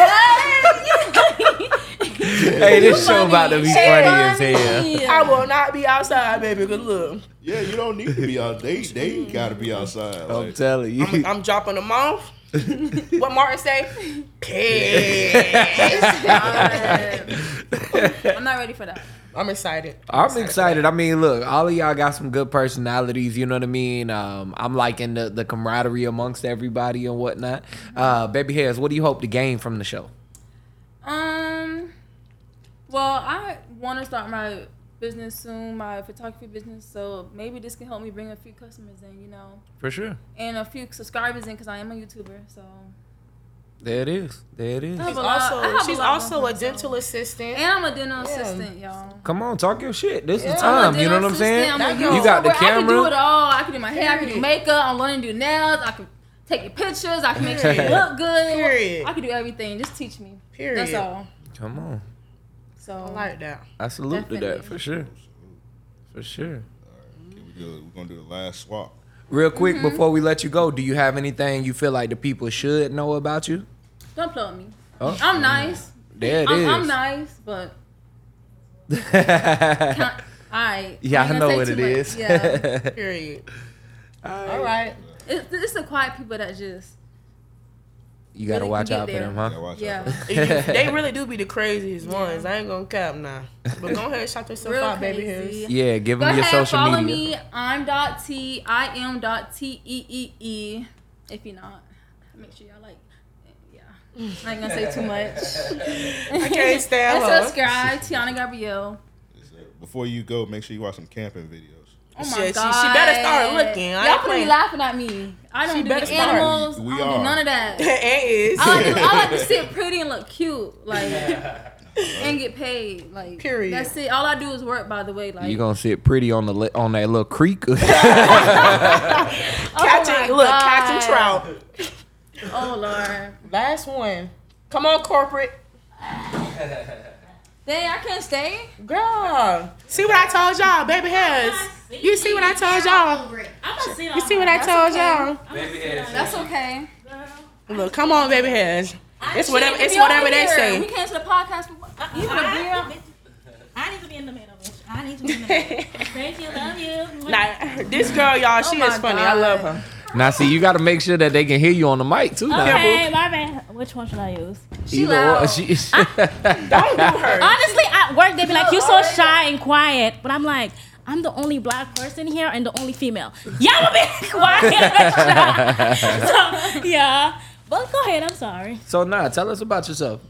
hey, this show about to be funny as hell. I will not be outside, baby. Cause look, Yeah, you don't need to be out. They they gotta be outside. I'm Like, telling you. I'm, I'm dropping them off. what Martin say? Piss. I'm not ready for that. I'm excited. I'm excited. I mean, look, all of y'all got some good personalities. You know what I mean. Um, I'm liking the the camaraderie amongst everybody and whatnot. Uh, Baby hairs, what do you hope to gain from the show? Um. Well, I want to start my business soon, my photography business. So maybe this can help me bring a few customers in, you know, For sure. and a few subscribers in because I am a YouTuber. So There it is. There it is. She's a lot- I also have a she's also a dental assistant. and I'm a dental assistant, y'all. Come on, talk your shit. This is Yeah. time. You know what dental I'm saying? I'm a You got the camera. I can do it all. I can do my hair. I can do makeup. I'm learning to do nails. I can take your pictures. I can make sure you look good. Period. I can do everything. Just teach me. Period. That's all. Come on. So I like that. I salute to that for sure. For sure. Here we go. We're gonna do the last swap. Real quick Mm-hmm. before we let you go, do you have anything you feel like the people should know about you? don't plug me. Oh. I'm nice. There it I'm, is. I'm nice, but I? Yeah, I know say what too it much. is. Yeah, Period. All right. it's, it's the quiet people that just you gotta Really watch out get for them, huh? Yeah, watch yeah. out. they really do be the craziest ones. I ain't gonna cap now. But go ahead, and shout yourself Real out, baby crazy. hairs. Yeah, give Go them your ahead, social follow media. me. I'm dot T. I am dot T E E E. If you're not, make sure y'all like. Yeah, I ain't gonna say too much. I can't stand subscribe, Tiana Gabrielle. Before you go, make sure you watch some camping videos. Oh my Shit, she- god, she better start looking. I Y'all ain't probably playing. laughing at me. I don't She do better the animals. We I don't are. do none of that. it is. I like, to, I like to sit pretty and look cute, like, and get paid. Like, Period. That's it. All I do is work. By the way, like, You gonna sit pretty on the li- on that little creek? oh catching, my look, God. catching trout. Oh lord, Last one. Come on, corporate. Dang, I can't stay. Girl. See what I told y'all, baby hairs. You see what I told y'all? You see what I told y'all? That's okay. Look, come on, baby hairs. It's whatever. It's whatever they say. We came to the podcast. For? You want a beer? I need to be in the middle, bitch. I need to be in the middle. Thank you, love you. Nah, this girl, y'all, she Oh is my funny. I love her. Now, see, you got to make sure that they can hear you on the mic too. Now, Okay, my bad. Which one should I use? She Either or- loud. she- Don't do her. Honestly, at work they be like, "You so shy and quiet," but I'm like. I'm the only black person here and the only female. Yeah, I'm a bit quiet. So, yeah. But go ahead, I'm sorry. so now, tell us about yourself.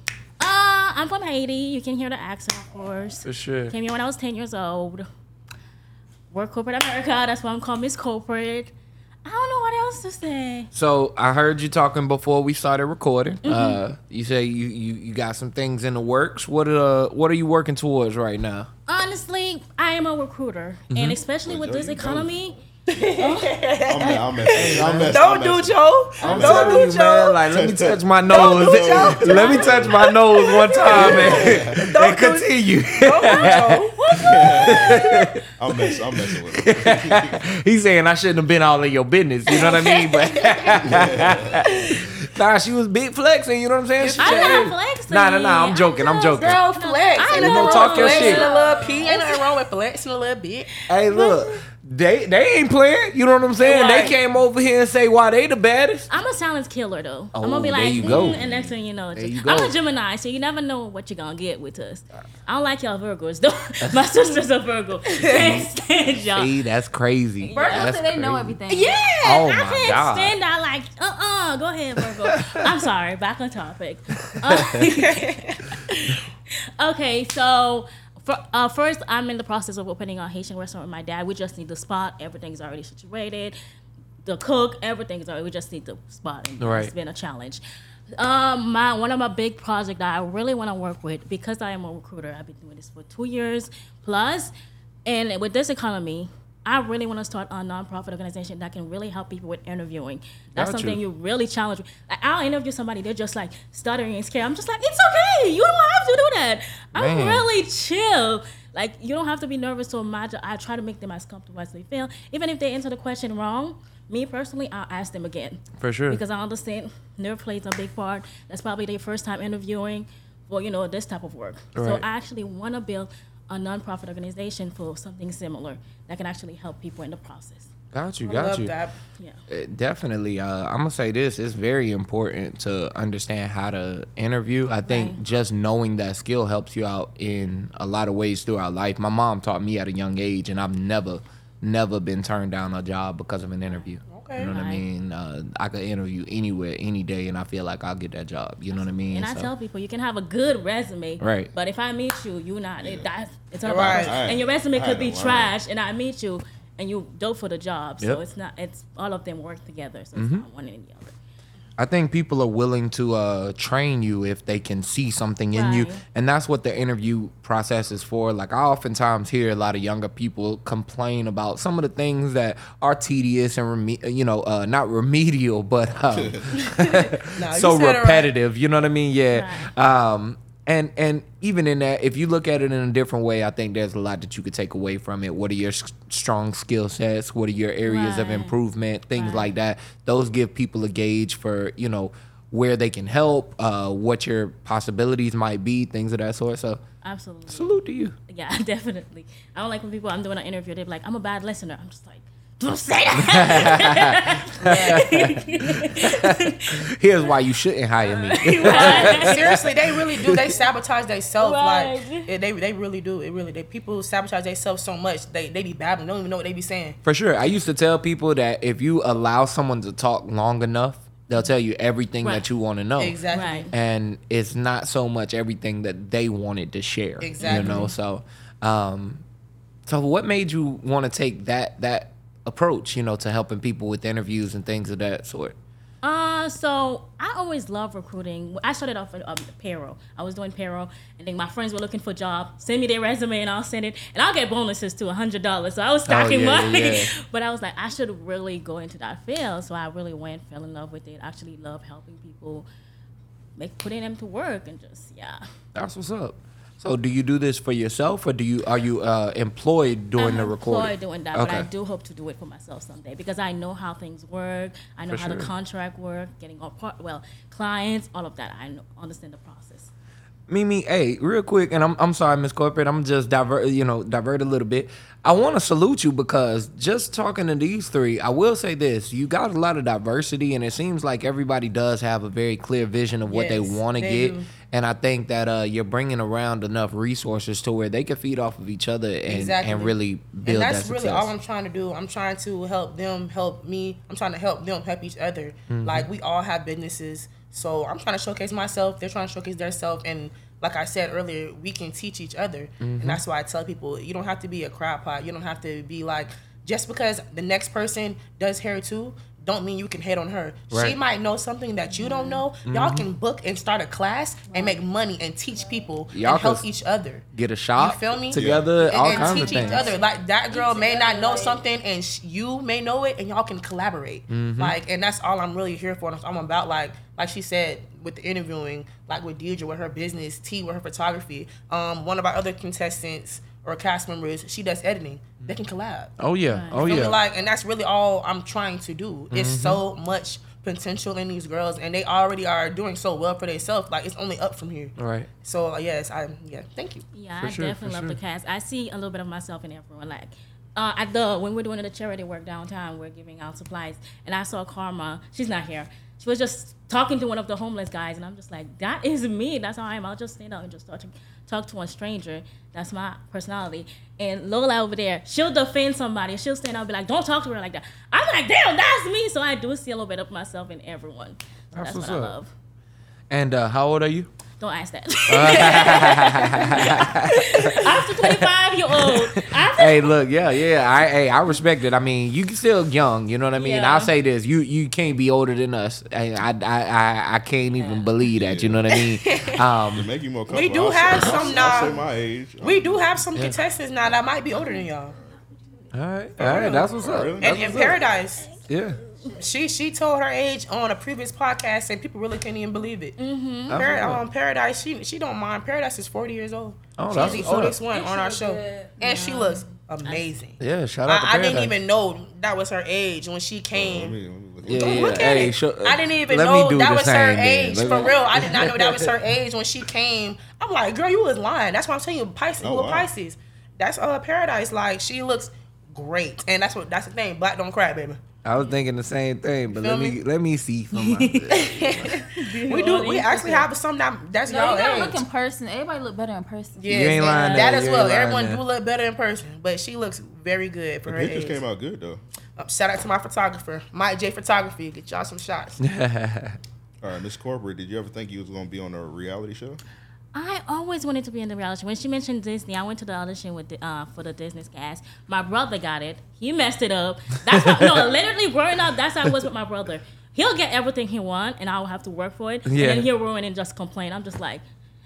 Uh, I'm from Haiti. You can hear the accent, of course. For sure. Came here when I was 10 years old. Work corporate America. That's why I'm called Miss Corporate. I don't know what else to say. So I heard you talking before we started recording. Mm-hmm. Uh, you say you, you you got some things in the works. What uh what are you working towards right now? Honestly, I am a recruiter, and especially with this economy, I'm, I'm messing. I'm messing. Don't I'm do messing. Joe. I'm Don't do you, man. Joe. Like, let me touch my nose. let me touch my nose one time and, and continue. Don't do Joe. I'm messing. I'm messing with it. He's saying I shouldn't have been all in your business. You know what I mean? But nah, she was big flexing. You know what I'm saying? She I'm said, not flexing. Nah, nah, nah. I'm joking. I'm joking. Girl, flex. I Ain't know. nothing Talk your shit. a little P. Ain't nothing wrong with flexing a little bit. Hey, look. They they ain't playing. You know what I'm saying? Right. They came over here and say why they the baddest. I'm a silence killer though. Oh, I'm gonna be like, you go. "Mm," and next thing you know, just- you. I'm a Gemini, so you never know what you're gonna get with us. I don't like y'all Virgos though. My sister's a Virgo. Can't stand y'all. See, that's crazy. Virgos That's say they know everything. Yeah, Oh I my can't God. stand that. Like, uh, uh go ahead, Virgo. I'm sorry. Back on topic. Uh, okay, so for, uh, first, I'm in the process of opening a Haitian restaurant with my dad. We just need the spot. Everything's already situated. The cook, everything's already. We just need the spot, and Right. it's been a challenge. Um, my one of my big projects that I really want to work with because I am a recruiter. I've been doing this for two years plus, and with this economy, I really want to start a nonprofit organization that can really help people with interviewing. That's something you really challenge. Like, I'll interview somebody, they're just like stuttering and scared. I'm just like, it's okay. You don't have to do that. I'm Man. really chill. Like you don't have to be nervous so much. I try to make them as comfortable as they feel. Even if they answer the question wrong, me personally, I'll ask them again For sure. because I understand nerve plays a big part. That's probably their first time interviewing for you know this type of work. So I actually want to build a nonprofit organization for something similar that can actually help people in the process. Got you, I got love you. that. Yeah. Uh, Definitely. Uh, I'm gonna say this: it's very important to understand how to interview. I think Right. just knowing that skill helps you out in a lot of ways throughout life. My mom taught me at a young age, and I've never, never been turned down a job because of an interview. Okay. You know what I mean? Uh, I could interview anywhere, any day, and I feel like I'll get that job. You know what I mean? And I tell people you can have a good resume, Right. But if I meet you, you not it, that's it's all Right. about and your resume I could be to trash, and I meet you and you dope for the job. So it's not it's all of them work together. So it's not one and the other. I think people are willing to uh, train you if they can see something in you, and that's what the interview process is for. Like I oftentimes hear a lot of younger people complain about some of the things that are tedious and reme- you know uh, not remedial, but um, Nah, you so said it right. repetitive. You know what I mean? Yeah. Um, and and even in that, if you look at it in a different way, I think there's a lot that you could take away from it. What are your strong skill sets? What are your areas of improvement? Things Right. like that. Those give people a gauge for you know where they can help, uh, what your possibilities might be, things of that sort. So Absolutely. salute to you. Yeah, definitely. I don't like when people I'm doing an interview, they're like, I'm a bad listener. I'm just like, don't say that. Here's why you shouldn't hire me. Seriously, they really do. They sabotage themselves. Right. Like it, they, they really do. It really. They people sabotage themselves so much. They, they be babbling. Don't even know what they be saying. For sure. I used to tell people that if you allow someone to talk long enough, they'll tell you everything Right. that you want to know. Exactly. Right. And it's not so much everything that they wanted to share. Exactly. You know, so um so what made you want to take that that approach, you know, to helping people with interviews and things of that sort? Uh, so I always love recruiting. I started off with um, payroll. I was doing payroll, and then my friends were looking for jobs. Send me their resume, and I'll send it, and I'll get bonuses to a hundred dollars. So I was stacking yeah, money. yeah. But I was like, I should really go into that field. So I really went, fell in love with it. Actually, love helping people, make putting them to work, and just yeah. That's what's up. So do you do this for yourself or do you are you uh employed doing I'm the recording? employed doing that, but I Okay. do hope to do it for myself someday because I know how things work. I know For how the sure. contract work, getting all part, well, clients, all of that. I know, understand the process. Mimi, hey, real quick, and I'm I'm sorry, Miss Corporate, I'm just divert, you know, divert a little bit. I want to salute you because just talking to these three, I will say this: you got a lot of diversity, and it seems like everybody does have a very clear vision of what they Yes, want to they get. do. And I think that uh, you're bringing around enough resources to where they can feed off of each other and, Exactly. and really build and that's that really all I'm trying to do. I'm trying to help them help me. I'm trying to help them help each other. Mm-hmm. Like we all have businesses, so I'm trying to showcase myself. They're trying to showcase their self, and like I said earlier, we can teach each other. Mm-hmm. And that's why I tell people, you don't have to be a crowd pot. You don't have to be like just because the next person does hair too. Don't mean you can hate on her. She might know something that you don't know. Y'all can book and start a class and make money and teach people Y'all and help each other. Get a shop You feel me? together, and, all and kinds teach of things. each other. Like that girl may not know something, and sh- you may know it, and y'all can collaborate. Mm-hmm. Like, and that's all I'm really here for. I'm about like, like she said with the interviewing, like with Deidre with her business, T with her photography. Um, one of our other contestants or cast members, she does editing. They can collab. Oh yeah, oh Feel me? yeah. Mm-hmm. Like, and that's really all I'm trying to do. It's so much potential in these girls, and they already are doing so well for themselves. Like, it's only up from here. All right. So yes, I yeah, thank you. Yeah, For I sure, definitely for love the sure. cast. I see a little bit of myself in everyone. Like uh, at the when we're doing the charity work downtown, we're giving out supplies, and I saw Karma. She's not here. She was just talking to one of the homeless guys, and I'm just like, that is me. That's how I am. I'll just stand up and just start to talk to a stranger. That's my personality. And Lola over there, she'll defend somebody. She'll stand up and be like, don't talk to her like that. I'm like, damn, that's me. So I do see a little bit of myself in everyone. So That's that's, what I love. And uh, how old are you? Don't ask that. After 25, you're old. After hey, look, yeah, yeah. I, hey, I respect it. I mean, you can still young. You know what I mean. Yeah. I'll say this: you, you can't be older than us. I, I, I, I- I can't even believe that. You know what I mean? To Um, make you more comfortable. do I'll have say, some I'll, now. I'll my age. We do have some contestants now that might be older than y'all. all right, all right. That's what's up. Really? That's And in what's up. Paradise, Yeah. She she told her age on a previous podcast, and people really couldn't even believe it. Mm-hmm. Par- um, Paradise, she she don't mind. Paradise is forty years old. Oh, She's that's the what's up. oldest one on our show, good. and she looks amazing. Yeah. Shout out to I, I didn't even know that was her age when she Let came. me, let me look Yeah, at yeah. Look at Hey, it. show- I didn't even let know that was her age. Let For me- real, I did not know that was her age when she came. I'm like, girl, you was lying. That's why I'm telling you, Pisces, Oh, you a wow. Pisces. That's uh Paradise. Like she looks great, and that's what that's the thing. Black don't cry, baby. I was thinking the same thing, but let me, me? let me see from my. We do. We actually have some that that's No, y'all you gotta age. look in person. Everybody look better in person. Yes, You ain't lying that there. as well. Everyone do look better in person, but she looks very good for The her pictures age. came out good though. Uh, shout out to my photographer, Mike J Photography. Get y'all some shots. All right, Miss Corporate, did you ever think you was gonna be on a reality show? I always wanted to be in the reality. When she mentioned Disney, I went to the audition with the, uh, for the Disney cast. My brother got it. He messed it up. That's how, no, literally growing up. That's how I was with my brother. he'll get everything he want, and I'll have to work for it. Yeah. And then he'll ruin and just complain. I'm just like,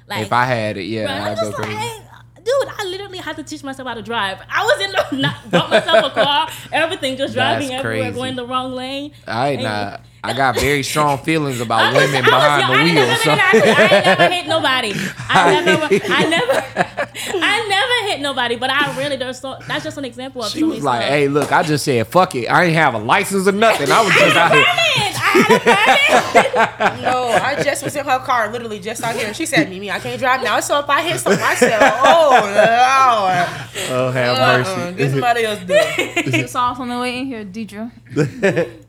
like If I had it, yeah, Right, I'm I'd go just crazy. like, dude, I literally had to teach myself how to drive. I was in the not bought myself a car, everything just driving That's everywhere, crazy. going the wrong lane. I ain't not. I got very strong feelings about was- women I behind young. the wheel. never So been in an accident. I never hit nobody. I never, I never, I never hit nobody. But I really, there's so that's just an example of she was like, stuff. "Hey, look, I just said fuck it. I ain't have a license or nothing. I was just out here." Permit. I had a permit. No, I just was in her car, literally just out here. She said, "Mimi, I can't drive now." So if I hit something, I said, "Oh Lord, Oh, have uh-uh, mercy. get somebody else do it." The sauce on the way in here, Deidre.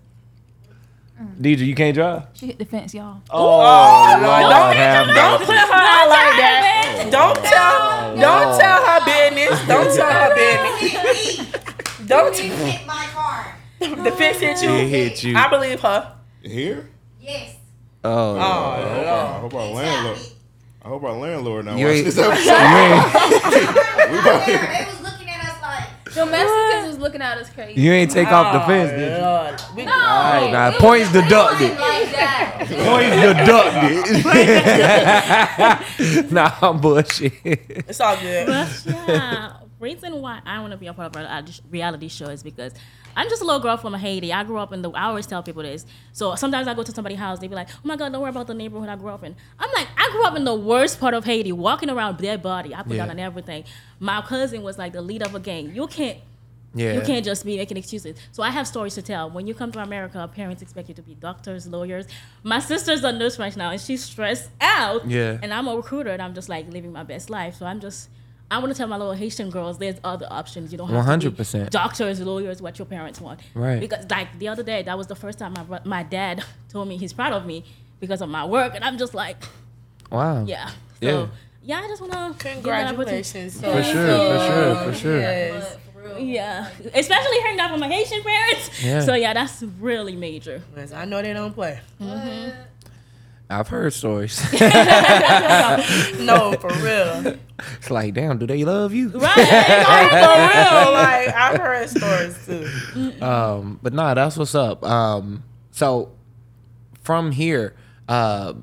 Deidre, you can't drive. She hit the fence, y'all. Oh, oh Lord, Lord, don't- have Don't put her out like that. Don't tell, don't tell her business. Don't tell her business. Don't hit my car. the fence hit It hit you. I believe her. Here? Yes. Oh, Oh, oh I hope, Lord. I hope our landlord. I hope our landlord now You watch ain't- this episode. They was looking at us like, The Mexicans was looking at us crazy. you ain't take off the Oh, fence, did you? Lord. We- No, All right, now it was- points it wasn't deducted. like that. Points deducted. nah, I'm bullshit. It's all good. But yeah, reason why I want to be a part of a reality- reality show is because I'm just a little girl from Haiti. I grew up in the. I always tell people this. So sometimes I go to somebody's house, they be like, "Oh my God, don't worry about the neighborhood I grew up in." I'm like, I grew up in the worst part of Haiti, walking around dead body. I put down on everything. My cousin was like the lead of a gang. You can't. Yeah. You can't just be making excuses. So I have stories to tell. When you come to America, parents expect you to be doctors, lawyers. My sister's a nurse right now, and she's stressed out. Yeah. And I'm a recruiter, and I'm just like living my best life. So I'm just, I want to tell my little Haitian girls, there's other options. You don't have to be 100%. doctors, lawyers, what your parents want. Right. Because like the other day, that was the first time my my dad told me he's proud of me because of my work, and I'm just like, Wow. yeah. Yeah. So yeah, I just want to Congratulations. For sure, for sure, for sure. Yes. Yeah, especially hearing that from my Haitian parents. Yeah. So yeah, that's really major. Yes, I know they don't play. Mm-hmm. I've heard stories. No, for real. it's like, damn, do they love you? Right. For real. Like I've heard stories too. Um, but nah, that's what's up. Um, so from here, uh,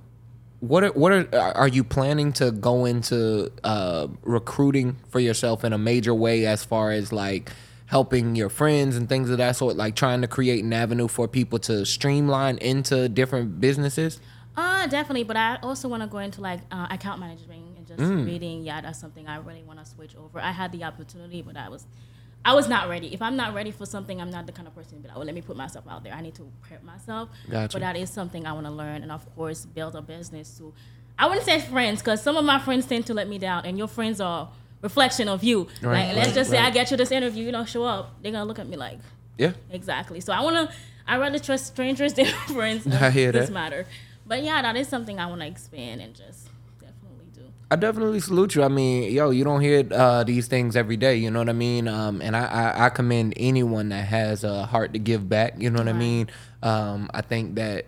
what are, what are are you planning to go into uh, recruiting for yourself in a major way as far as like helping your friends and things of that sort, like trying to create an avenue for people to streamline into different businesses? Definitely. But I also want to go into like uh, account management and just Mm. reading. Yeah, that's something I really want to switch over. I had the opportunity, but I was, I was not ready. If I'm not ready for something, I'm not the kind of person. But oh, let me put myself out there. I need to prep myself. Gotcha. But that is something I want to learn, and of course, build a business to. I wouldn't say friends, because some of my friends tend to let me down, and your friends are reflection of you. Right, like, let's right, just say I get you this interview, you don't show up, they're gonna look at me like, Yeah. Exactly. So I want to. I rather trust strangers than friends. I hear this that. matter. But yeah, that is something I want to expand and just definitely do. I definitely salute you. I mean, yo, you don't hear uh, these things every day. You know what I mean? Um, and I, I, I commend anyone that has a heart to give back. You know what I mean? Um, I think that,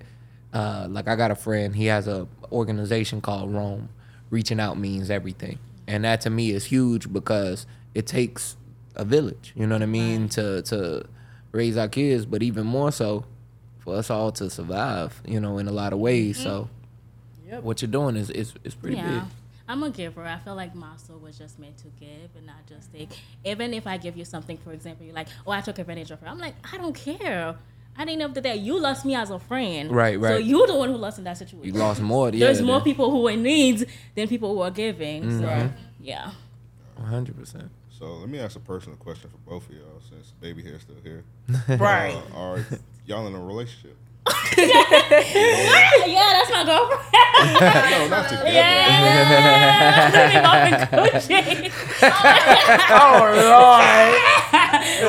uh, like, I got a friend. He has a organization called Rome. Reaching out means everything, and that to me is huge because it takes a village. You know what I mean? To to raise our kids, but even more so for us all to survive. You know, in a lot of ways. So, Yep. what you're doing is is, is pretty yeah. big. I'm a giver. I feel like my soul was just meant to give and not just take. Even if I give you something, for example, you're like, "Oh, I took advantage of her." I'm like, I don't care. I didn't of the day, you lost me as a friend. Right, right. So you're the one who lost in that situation. You lost more. Yeah, There's more people who are in needs than people who are giving. So Mm-hmm. yeah. One hundred percent. So let me ask a personal question for both of y'all, since baby hair's still here. Right. Uh, are y'all in a relationship? Yeah, that's my girlfriend. no, not together. Yeah. Living off in Gucci. Oh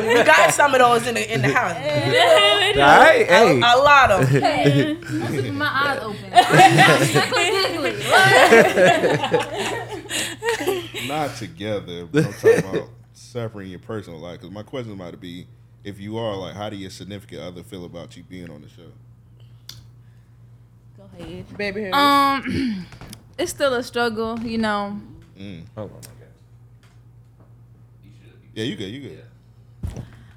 Lord. we got some of those in the in the house. Right? Hey. A lot of them. Hey, I'm keeping my eyes open. Not together, but I'm talking about suffering your personal life. Because my question might be, if you are, like, how do your significant other feel about you being on the show? Go ahead. Baby. Um, it's still a struggle, you know. Mm. Yeah, you good, you good.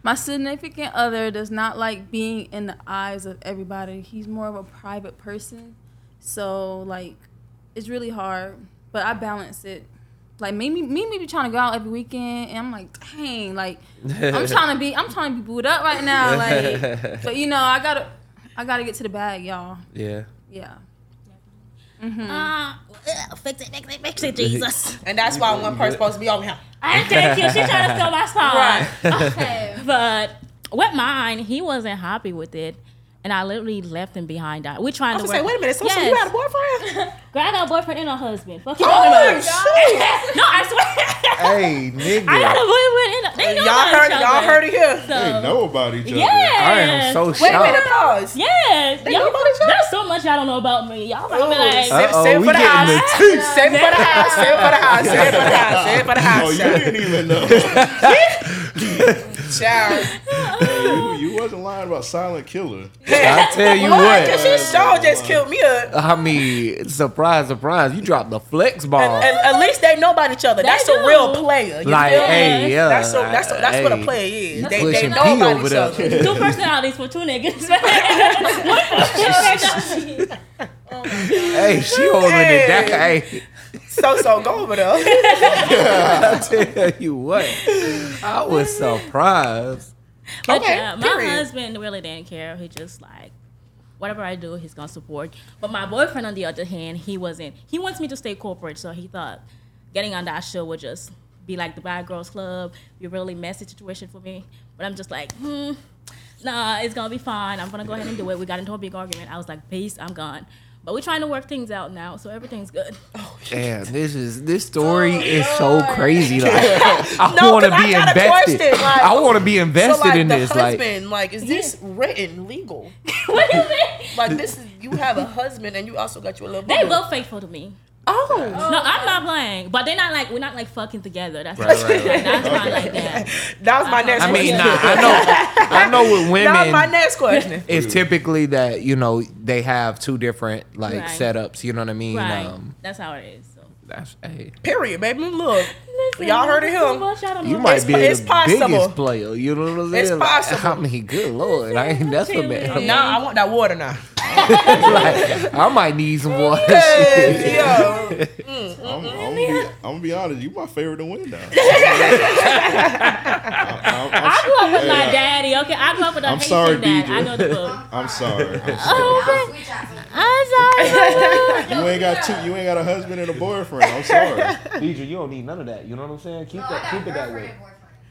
My significant other does not like being in the eyes of everybody. He's more of a private person. So like it's really hard. But I balance it. Like maybe me maybe trying to go out every weekend and I'm like, dang, like I'm trying to be I'm trying to be booed up right now. Like but you know, I gotta I gotta get to the bag, y'all. Yeah. Yeah. Uh, ugh, fix it, fix it, fix it, Jesus. And that's why one person's supposed to be over here. I thank you. She trying to steal my spot. Right. Okay. But with mine, he wasn't happy with it. And I literally left him behind. That we trying I to was work. gonna say, wait a minute. So, so Yes. you had a boyfriend? Girl, I got a boyfriend and a husband. Fuck you Oh, talking about? shit. No, I swear. Hey, nigga. I got a boyfriend and a. They know Y'all about heard each it. other. Y'all heard it here. So, They know about each other. Yes. I am so Wait a minute. Pause. Yes. They Y'all, know about each other? there's so much y'all don't know about me. Y'all about to be Oh, like, Save, Uh-oh, save it we for the getting house. the tea. Save for the house. Save for the house. Save for the house. Save for the Oh, house. you didn't even know. Child. You, you wasn't lying about Silent Killer. I tell you What? Cause she sure just killed me up. I mean, surprise, surprise. You dropped the flex bomb. And, and at least they know about each other. That's They a real do. player. You like, feel me? hey, yeah. That's so, that's so, that's what a hey, player is. They, they pushing know P about over each there. other. two personalities for two niggas. Hey, she holding it down. Hey, So so go over there. I tell you what. I was surprised. But Okay, yeah, my period. husband really didn't care. He just like whatever I do, he's gonna support. But my boyfriend, on the other hand, he wasn't. He wants me to stay corporate, so he thought getting on that show would just be like the Bad Girls Club, be a really messy situation for me. But I'm just like, hmm, nah, it's gonna be fine. I'm gonna go ahead and do it. We got into a big argument. I was like, peace, I'm gone. But we're trying to work things out now, so everything's good. Oh, Damn, this is this story oh, is so crazy. Like, I No, want to 'cause I be invested. question, like- I want to be So invested like in the this. Like, husband, like, is this written legal? what do you mean? Like this is you have a husband and you also got your little. They boo. both faithful to me. Oh. No, I'm not playing. But they're not like we're not like fucking together. That's Right, not right, right. That's not like that. That was my next I mean, question. nah, I know, I know with women. that was my next question. it's typically that you know they have two different like Right. setups. You know what I mean? Right. Um, That's how it is. So. that's hey, Period, baby. Look, y'all heard of him. much, you know. might It's be po- the possible. biggest player. You know what I'm saying? It's Like, possible. I mean, good lord, I ain't that's what man. Nah, I want that water now. like, I might need some water. Hey, yo. I'm, I'm, gonna be, I'm gonna be honest. You my favorite to win now. I, I grew up with my Hey, daddy. Okay, I grew up with a I'm Haitian sorry, dad. DJ. I know the book. I'm sorry. I'm sorry. Oh, I'm sorry. You ain't got two. You ain't got a husband and a boyfriend. I'm sorry. Deidre, you don't need none of that. You know what I'm saying? Keep that, keep it that way.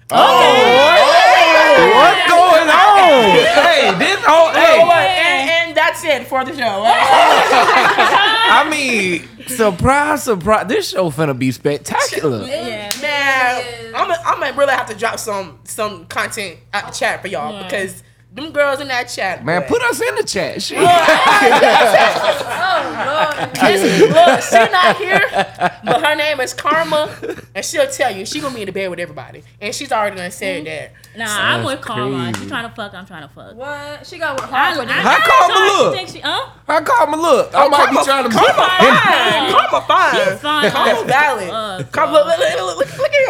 Oh, oh What's going on? hey, this whole hey. Oh, and, and that's it for the show. I mean, surprise, surprise. This show finna be spectacular. Yeah. Man, I'm gonna really have to drop some some content out the chat for y'all Yeah. because them girls in that chat. Man, put us in the chat. Shit. Listen, look, she not here, but her name is Karma, and she'll tell you she gonna be in the bed with everybody, and she's already done said that. Nah, I'm with Karma. crazy. She trying to fuck. I'm trying to fuck. What? She got work I, hard for this. How Karma I look? think she, huh? How come look? I might be trying to Karma fine, fine. Karma fine, She's fine. Karma valid. Uh, Karma, look, look, look, look, look at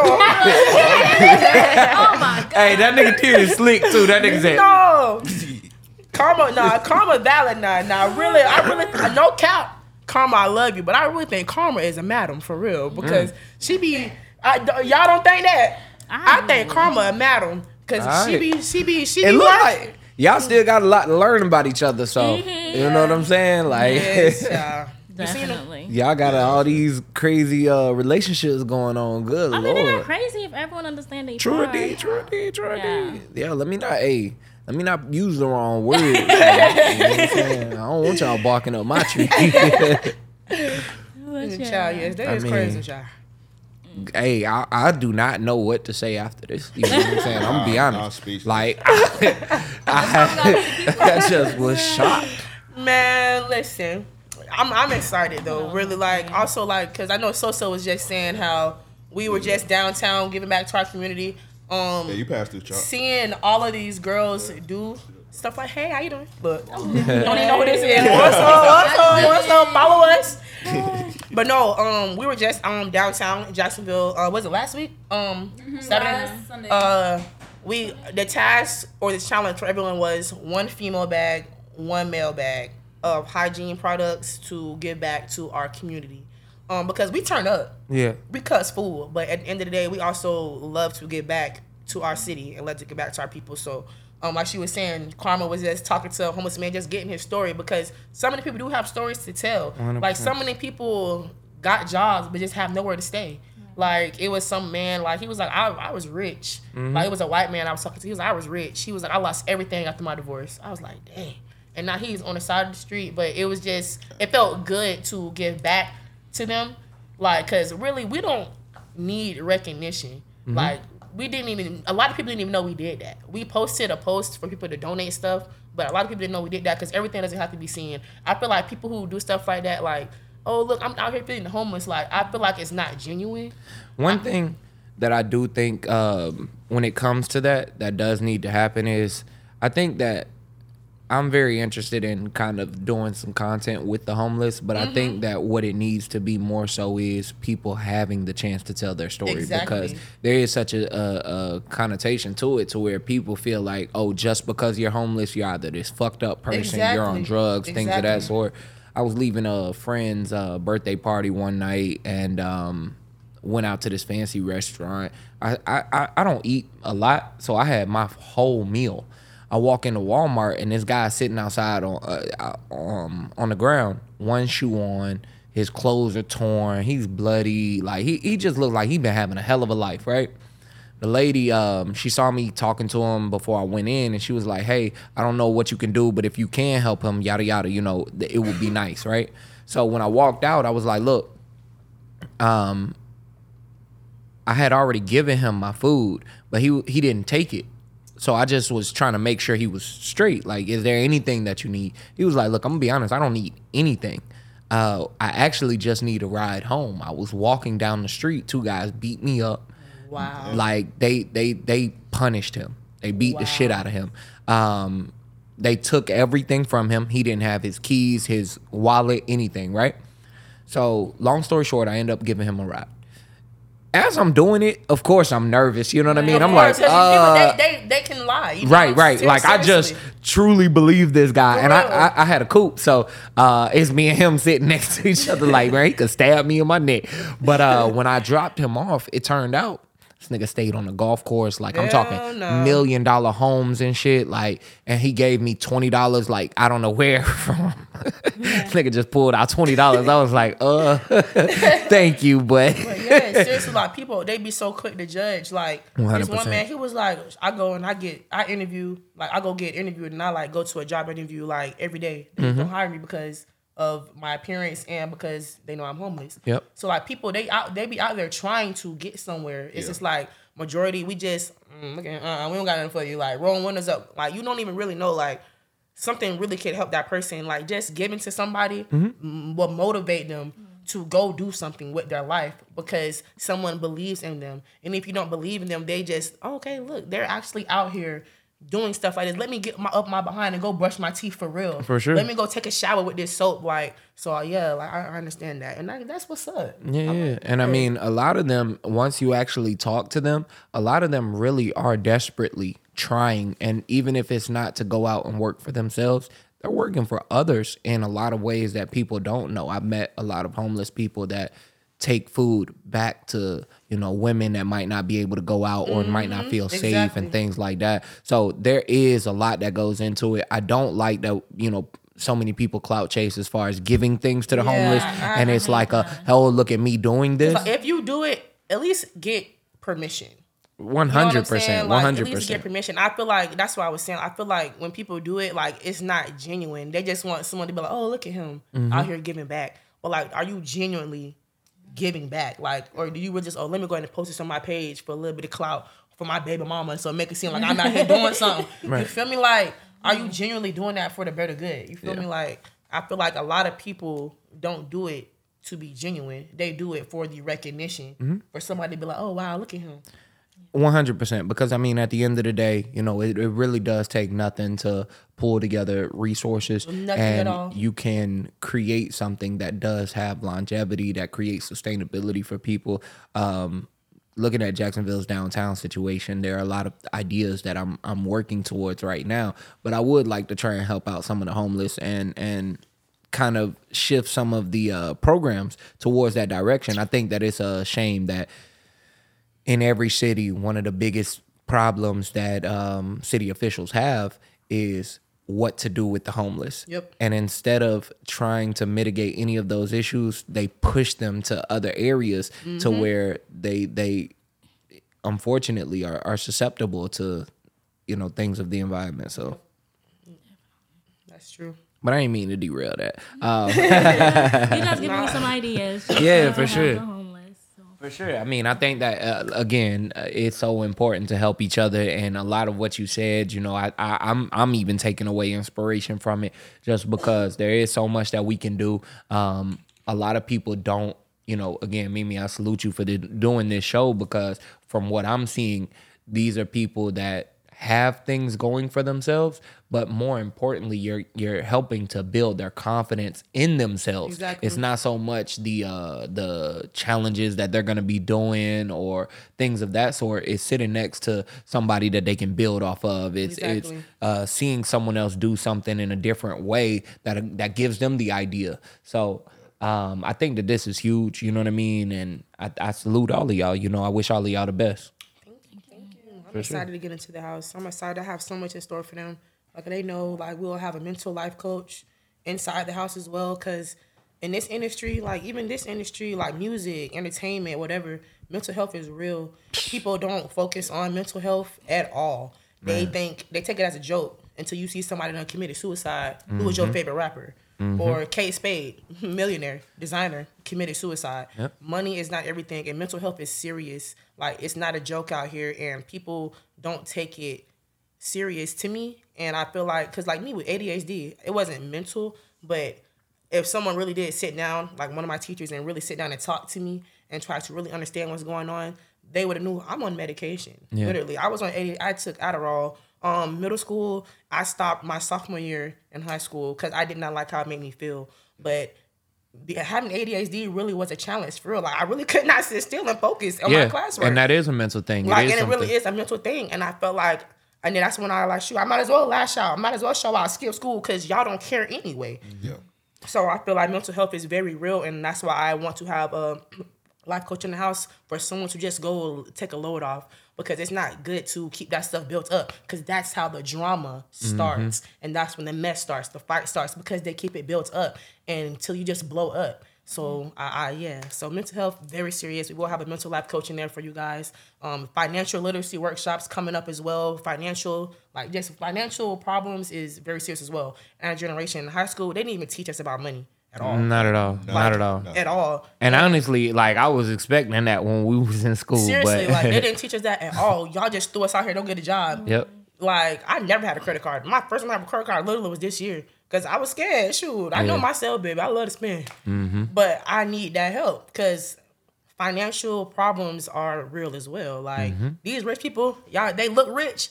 oh my god. Hey, that nigga tear is slick too. That nigga said. you. No, Karma, nah, Karma valid, nah, nah. Really, I really, I no cap. Karma, I love you, but I really think Karma is a madam for real because she be. I, y'all don't think that? I, think Karma a madam because she be, she be, she It be look like y'all still got a lot to learn about each other. So you know what I'm saying? Like Yes, uh, you seen them? Definitely. y'all got all these crazy uh, relationships going on. Good I mean, they're not lord. crazy if everyone understands each other. True part. indeed, true indeed, true Yeah. indeed. Yeah, let me not, hey, let me not use the wrong word. you know I'm saying? I don't want y'all barking up my tree. Child, yes, that I is mean- crazy, child. hey, I, I do not know what to say after this. You know what I'm saying? I'm gonna be Nah, nah, honest. speechless. Like, I, I just was shocked. Man, listen, I'm I'm excited though. Really, like also like because I know Soso was just saying how we were just downtown giving back to our community. Um, Yeah, you passed through chop. seeing all of these girls do stuff like, "Hey, how you doing?" Look, don't even know who this is. What's up? What's up? What's up? Follow us. But no, um, we were just um downtown in Jacksonville. Uh, was it last week? Um, Saturday. Last Sunday. Uh, we the task or the challenge for everyone was one female bag, one male bag of hygiene products to give back to our community. Um, because we turn up, Yeah. we cuss fool, but at the end of the day, we also love to give back to our city and love to give back to our people. So, um, like she was saying, Karma was just talking to a homeless man, just getting his story because so many people do have stories to tell. Like so many people got jobs but just have nowhere to stay. Like it was some man, like he was like, I, I was rich. Like it was a white man I was talking to. He was like, I was rich. He was like, I lost everything after my divorce. I was like, dang. And now he's on the side of the street, but it was just, it felt good to give back to them. Like, cause really we don't need recognition. Like we didn't even, a lot of people didn't even know we did that. We posted a post for people to donate stuff, but a lot of people didn't know we did that because everything doesn't have to be seen. I feel like people who do stuff like that, like, oh look, I'm out here feeding the homeless. Like I feel like it's not genuine. One thing that I do think um, when it comes to that, that does need to happen is I think that I'm very interested in kind of doing some content with the homeless, but I think that what it needs to be more so is people having the chance to tell their story because there is such a, a, a connotation to it to where people feel like, oh, just because you're homeless, you're either this fucked up person, you're on Exactly. drugs, things of that sort. I was leaving a friend's uh, birthday party one night and um, went out to this fancy restaurant. I, I- I don't eat a lot, so I had my whole meal. I walk into Walmart and this guy sitting outside on uh, uh, um, on the ground, one shoe on, his clothes are torn, he's bloody, like he, he just looked like he been having a hell of a life, right? the lady um she saw me talking to him before I went in and she was like, "Hey, I don't know what you can do, but if you can help him, yada yada, you know, it would be nice, right?" So when I walked out, I was like, "Look, um I had already given him my food, but he he didn't take it. So I just was trying to make sure he was straight. Like, is there anything that you need? He was like, "Look, I'm gonna be honest. I don't need anything. Uh, I actually just need a ride home. I was walking down the street. Two guys beat me up. Wow. Like they they they punished him. They beat the shit out of him. Um, they took everything from him. He didn't have his keys, his wallet, anything. Right. So long story short, I end up giving him a ride. As I'm doing it, of course I'm nervous. You know what I mean? I'm like, uh, people, they, they, they can lie. you know? right, right. Ser- Like I just truly believe this guy, For and I. I I had a coupe, so uh, it's me and him sitting next to each other, like man, he could stab me in my neck. But uh, when I dropped him off, it turned out this nigga stayed on the golf course, like I'm Hell talking no. million dollar homes and shit, like, and he gave me twenty dollars, like I don't know where from. this nigga just pulled out twenty dollars. I was like, uh, thank you, but. But yeah, seriously, like people, they be so quick to judge. Like this 100%. one man, he was like, I go and I get, I interview, like I go get interviewed, and I like go to a job interview like every day. They Mm-hmm. don't hire me because of my appearance and because they know I'm homeless. Yep. So like people, they out, they be out there trying to get somewhere. It's just like majority, we just, mm, okay, uh, we don't got nothing for you. Like rolling windows up, like you don't even really know like. Something really could help that person, like just giving to somebody mm, will motivate them to go do something with their life because someone believes in them. And if you don't believe in them, they just oh, okay, look, they're actually out here doing stuff like this. Let me get my up my behind and go brush my teeth for real. For sure. Let me go take a shower with this soap. Like so, uh, yeah, like I, I understand that, and that, that's what's up. Yeah, yeah. and I mean, a lot of them, once you actually talk to them, a lot of them really are desperately trying. And even if it's not to go out and work for themselves, they're working for others in a lot of ways that people don't know. I've met a lot of homeless people that take food back to you know women that might not be able to go out or might not feel safe exactly. and things like that so there is a lot that goes into it i don't like that you know so many people clout chase as far as giving things to the Yeah, homeless and it's like a oh look at me doing this if you do it, at least get permission. One You know what I'm hundred saying? percent, Like, At hundred least get permission. I feel like that's what I was saying. I feel like when people do it, like it's not genuine. They just want someone to be like, "Oh, look at him Mm-hmm. out here giving back." But like, are you genuinely giving back? Like, or do you really just, "Oh, let me go ahead and post this on my page for a little bit of clout for my baby mama, so make it seem like I'm out here doing something." You feel me? Like, are you genuinely doing that for the better good? You feel me? Like, I feel like a lot of people don't do it to be genuine. They do it for the recognition, Mm-hmm. for somebody to be like, "Oh, wow, look at him." One hundred percent. Because I mean, at the end of the day, you know, it, it really does take nothing to pull together resources, Nothing at and you can create something that does have longevity, that creates sustainability for people. Um, looking at Jacksonville's downtown situation, there are a lot of ideas that I'm I'm working towards right now. But I would like to try and help out some of the homeless and and kind of shift some of the uh, programs towards that direction. I think that it's a shame that in every city, one of the biggest problems that um, city officials have is what to do with the homeless. Yep. And instead of trying to mitigate any of those issues, they push them to other areas to where they they unfortunately are, are susceptible to you know things of the environment. So, That's true. but I didn't mean to derail that. Um, You guys giving me some ideas. Yeah, for sure. For sure. I mean, I think that uh, again, uh, it's so important to help each other, and a lot of what you said, you know, I, I I'm I'm even taking away inspiration from it, just because there is so much that we can do. Um, a lot of people don't, you know. Again, Mimi, I salute you for the, doing this show because from what I'm seeing, these are people that have things going for themselves, but more importantly, you're you're helping to build their confidence in themselves. Exactly. It's not so much the uh the challenges that they're gonna be doing or things of that sort. It's sitting next to somebody that they can build off of. It's Exactly. it's uh seeing someone else do something in a different way that that gives them the idea. So um I think that this is huge, you know what I mean? And I, I salute all of y'all. You know, I wish all of y'all the best. I'm excited to get into the house. I'm excited I have so much in store for them. Like they know, like we'll have a mental life coach inside the house as well. Cause in this industry, like even this industry, like music, entertainment, whatever, mental health is real. People don't focus on mental health at all. They think they take it as a joke until you see somebody that committed suicide. Who was your mm-hmm. favorite rapper? Mm-hmm. Or Kate Spade, millionaire, designer, committed suicide. Money is not everything, and mental health is serious. Like it's not a joke out here, and people don't take it serious to me. And I feel like, cause like me with ADHD, it wasn't mental, but if someone really did sit down, like one of my teachers, and really sit down and talk to me and try to really understand what's going on, they would have knew I'm on medication. Literally, I was on 80. I took Adderall. Um, middle school, I stopped my sophomore year in high school because I did not like how it made me feel. But the- having ADHD really was a challenge for real. Like I really could not sit still and focus on my Yeah. classwork. And that is a mental thing. Like, it is and it really is a mental thing. And I felt like, and then that's when I like, shoot, I might as well lash out. I might as well show out, skip school, because y'all don't care anyway. Yeah. So I feel like mental health is very real, and that's why I want to have a life coach in the house for someone to just go take a load off because it's not good to keep that stuff built up because that's how the drama starts and that's when the mess starts, the fight starts because they keep it built up and until you just blow up. So I, I yeah, so mental health very serious. We will have a mental life coach in there for you guys. Um, financial literacy workshops coming up as well. Financial like just financial problems is very serious as well. And our generation in high school, they didn't even teach us about money at all. Not at all. Not at all. At all. And honestly, like I was expecting that when we was in school, Seriously, like they didn't teach us that at all. Y'all just threw us out here, don't get a job. yep. Like I never had a credit card. My first time I have a credit card literally was this year because I was scared. Shoot, I know myself, baby. I love to spend, mm-hmm. but I need that help because financial problems are real as well. Like mm-hmm. these rich people, y'all, they look rich,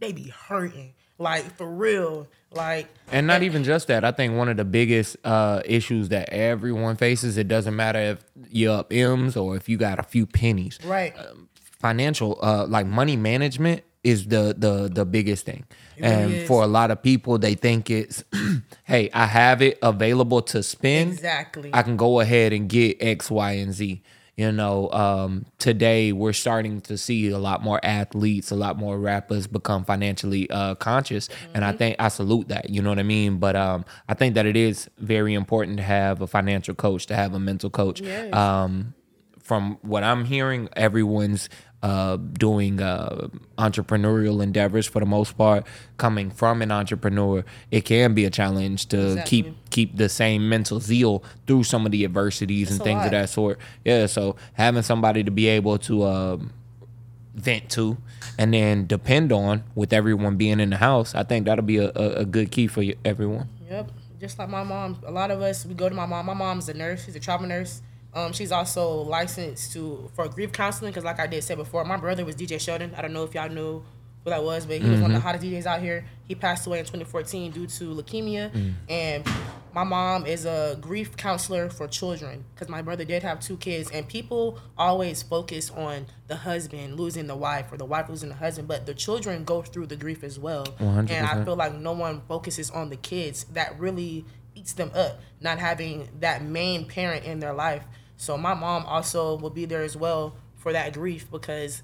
they be hurting. Like for real. Like And not even just that. I think one of the biggest uh, issues that everyone faces, it doesn't matter if you're up M's or if you got a few pennies. right. Financial, uh, like money management is the the the biggest thing. and is. for a lot of people, they think it's, hey, I have it available to spend. Exactly. I can go ahead and get X, Y, and Z. You know, um, today we're starting to see a lot more athletes, a lot more rappers become financially uh, conscious, and I think I salute that. You know what I mean? But um, I think that it is very important to have a financial coach, to have a mental coach. Yes. Um, from what I'm hearing, everyone's uh, doing uh, entrepreneurial endeavors for the most part. Coming from an entrepreneur, it can be a challenge to Exactly. keep keep the same mental zeal through some of the adversities and things lot. of that sort. Yeah, so having somebody to be able to um, vent to and then depend on with everyone being in the house, I think that'll be a, a, a good key for everyone. Yep. Just like my mom, a lot of us we go to my mom. My mom's a nurse. She's a trauma nurse. Um, she's also licensed to for grief counseling because, like I did say before, my brother was DJ Sheldon. I don't know if y'all knew who that was, but he was one of the hottest DJs out here. He passed away in 2014 due to leukemia, and my mom is a grief counselor for children because my brother did have two kids, and people always focus on the husband losing the wife or the wife losing the husband, but the children go through the grief as well. 100%. And I feel like no one focuses on the kids that really eats them up, not having that main parent in their life. So my mom also will be there as well for that grief because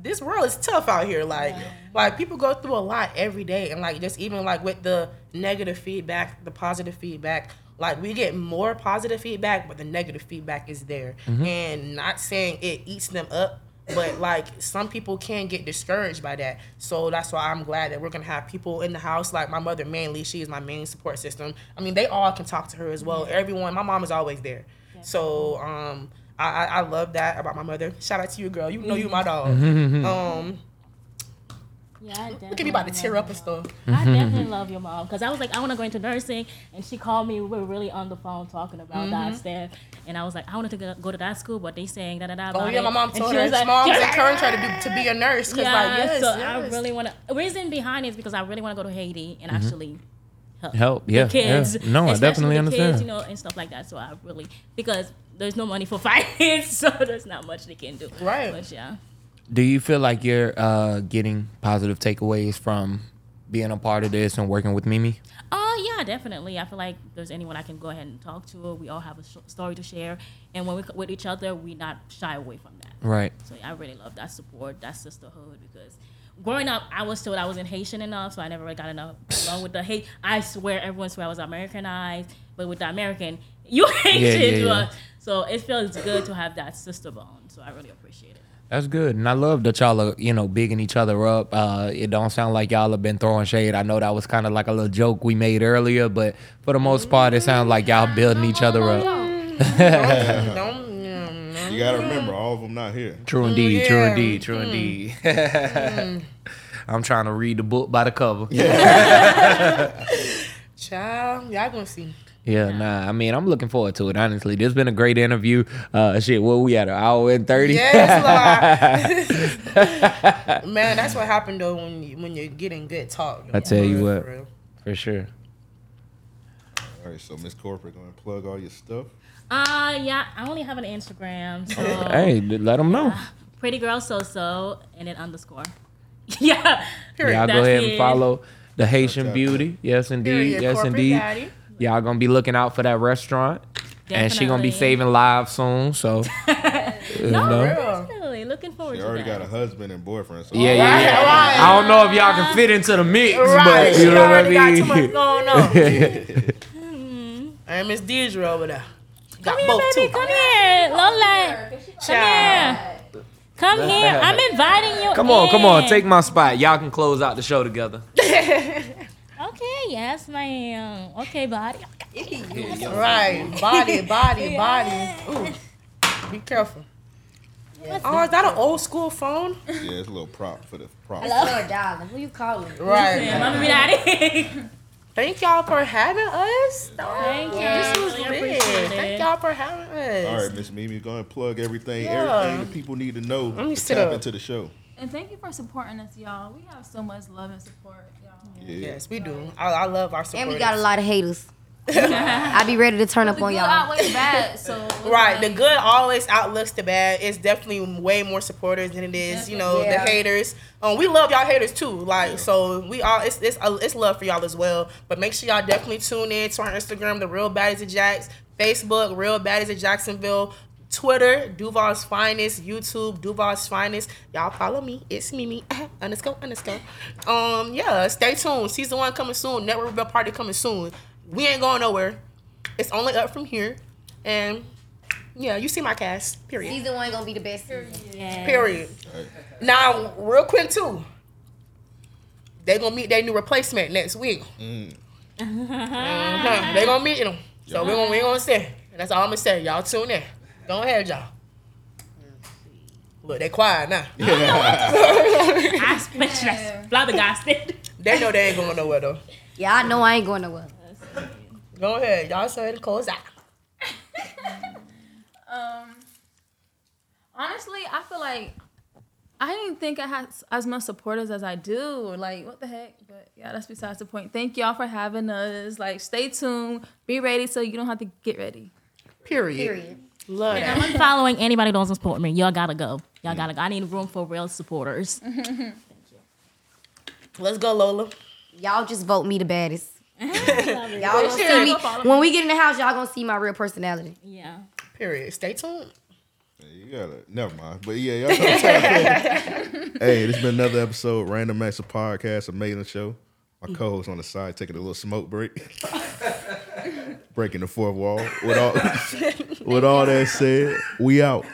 this world is tough out here. Like, like people go through a lot every day, and like just even like with the negative feedback, the positive feedback. Like we get more positive feedback, but the negative feedback is there. Mm-hmm. And not saying it eats them up, but like some people can get discouraged by that. So that's why I'm glad that we're gonna have people in the house. Like my mother mainly, she is my main support system. I mean, they all can talk to her as well. Everyone, my mom is always there. So um, I, I I love that about my mother. Shout out to you, girl. You know you my mm-hmm. dog. Mm-hmm. Um, Yeah, I look at me about to tear up and stuff. I mm-hmm. definitely love your mom because I was like, I want to go into nursing, and she called me. We were really on the phone talking about that stuff, and I was like, I wanted to go, go to that school, but they saying da da da. Oh about yeah, it. my mom And told she her. was like- Mom's she was like, encouraged her to do to be a nurse. Cause Yeah, like yes, so yes. I really want to. Reason behind it is because I really want to go to Haiti and actually help, Help, the yeah, kids. yeah. No, I especially definitely the understand. Kids, you know, and stuff like that. So I really because there's no money for finance, so there's not much they can do. Right. But yeah. Do you feel like you're uh, getting positive takeaways from being a part of this and working with Mimi? Oh yeah, definitely. I feel like there's anyone I can go ahead and talk to. We all have a sh- story to share, and when we with each other, we not shy away from that. Right. So yeah, I really love that support, that sisterhood, because growing up, I was told I wasn't Haitian enough, so I never really got enough along with the hate. I swear everyone swear I was Americanized, but with the American, you Haitian yeah, to yeah. So it feels good to have that sister bond. So I really appreciate it. That's good, and I love that y'all are you know bigging each other up. Uh, it don't sound like y'all have been throwing shade. I know that was kind of like a little joke we made earlier, but for the most part, it sounds like y'all building each other up. Don't, mm, You gotta remember, all of them not here. True indeed, true yeah. indeed, true indeed. I'm trying to read the book by the cover. Yeah. child, y'all gonna see. Yeah, nah. I mean, I'm looking forward to it. Honestly, this has been a great interview. Uh, shit, what we at an hour and thirty? Yes, Lord. Man, that's what happened though when you, when you're getting good talk. I tell you what. for for sure. All right, so Miss Corporate gonna plug all your stuff. Uh yeah, I only have an Instagram. So Hey, let them know. pretty girl so so and then underscore. yeah. Y'all go That's ahead and follow the Haitian Tap, tap, Beauty. Yes, indeed. Period. Yes, Corporate indeed. daddy. Y'all gonna be looking out for that restaurant. And she gonna be saving lives soon, so you No, know. Real. definitely looking forward She to already that. got a husband and boyfriend. So Yeah, yeah, yeah. right. I don't know if y'all can fit into the mix, Right, but she you know what I already got too much mean. going on. and Miss Deidre over there. Got Come here, baby. too. Come here, Lola. Come here. Come here. I'm inviting you. Come on, come on, take my spot. Y'all can close out the show together. Okay, yes, ma'am. Okay, body. Right, body, body, body. Ooh, be careful. Oh, is that an old school phone? yeah, it's a little prop for the prop. Hello, darling. Who you calling? Right. Yeah, Mama be daddy. Thank y'all for having us. Thank you. This was Really big. Thank y'all for having us. All right, Miss Mimi, go ahead and plug everything, Yeah. everything that people need to know Let me to tap up. into the show. And thank you for supporting us, y'all. We have so much love and support, y'all. Yeah. Yes, we do. I, I love our support. And we got a lot of haters. I be ready to turn up on y'all. outweighs bad, so Right, the good always outlooks the bad. It's definitely way more supporters than it is, you know, Yeah. the haters. Um, we love y'all haters too. Like, so we all it's it's uh, it's love for y'all as well. But make sure y'all definitely tune in to our Instagram, the Real Baddies of Jax, Facebook, Real Baddies of Jacksonville, Twitter, Duval's Finest, YouTube, Duval's Finest. Y'all follow me. It's Mimi underscore underscore. Um, yeah, stay tuned. Season one coming soon. Network Rebel Party coming soon. We ain't going nowhere. It's only up from here. And yeah, you see my cast. Period. Season one gonna be the best. season. Yeah. Period. Right. Now, real quick too. They gonna meet their new replacement next week. Mm. Mhm. They gonna meet them. So we gonna we gonna say. And that's all I'm gonna say. Y'all tune in. Go ahead, y'all. Look, they quiet now. I speechless. Flabbergasted. They know they ain't going nowhere though. Yeah, I know I ain't going nowhere. Go ahead, y'all say the close out. Um, honestly, I feel like I didn't think I had as much supporters as I do. Like, what the heck? But yeah, that's besides the point. Thank y'all for having us. Like, stay tuned. Be ready so you don't have to get ready. Period. Period. Love that. I'm following anybody who doesn't support me. Y'all gotta go. Y'all gotta go. I need room for real supporters. Thank you. Let's go, Lola. Y'all just vote me the baddest. Y'all gonna Sure. see me Go follow when we get in the house. Y'all gonna see my real personality. Yeah. Period. Stay tuned. You gotta never mind. But yeah, y'all come talk. Hey, this has been another episode, of Random Acts of Podcast, amazing show. My co-host on the side taking a little smoke break. Breaking the fourth wall. With all with all that said, we out.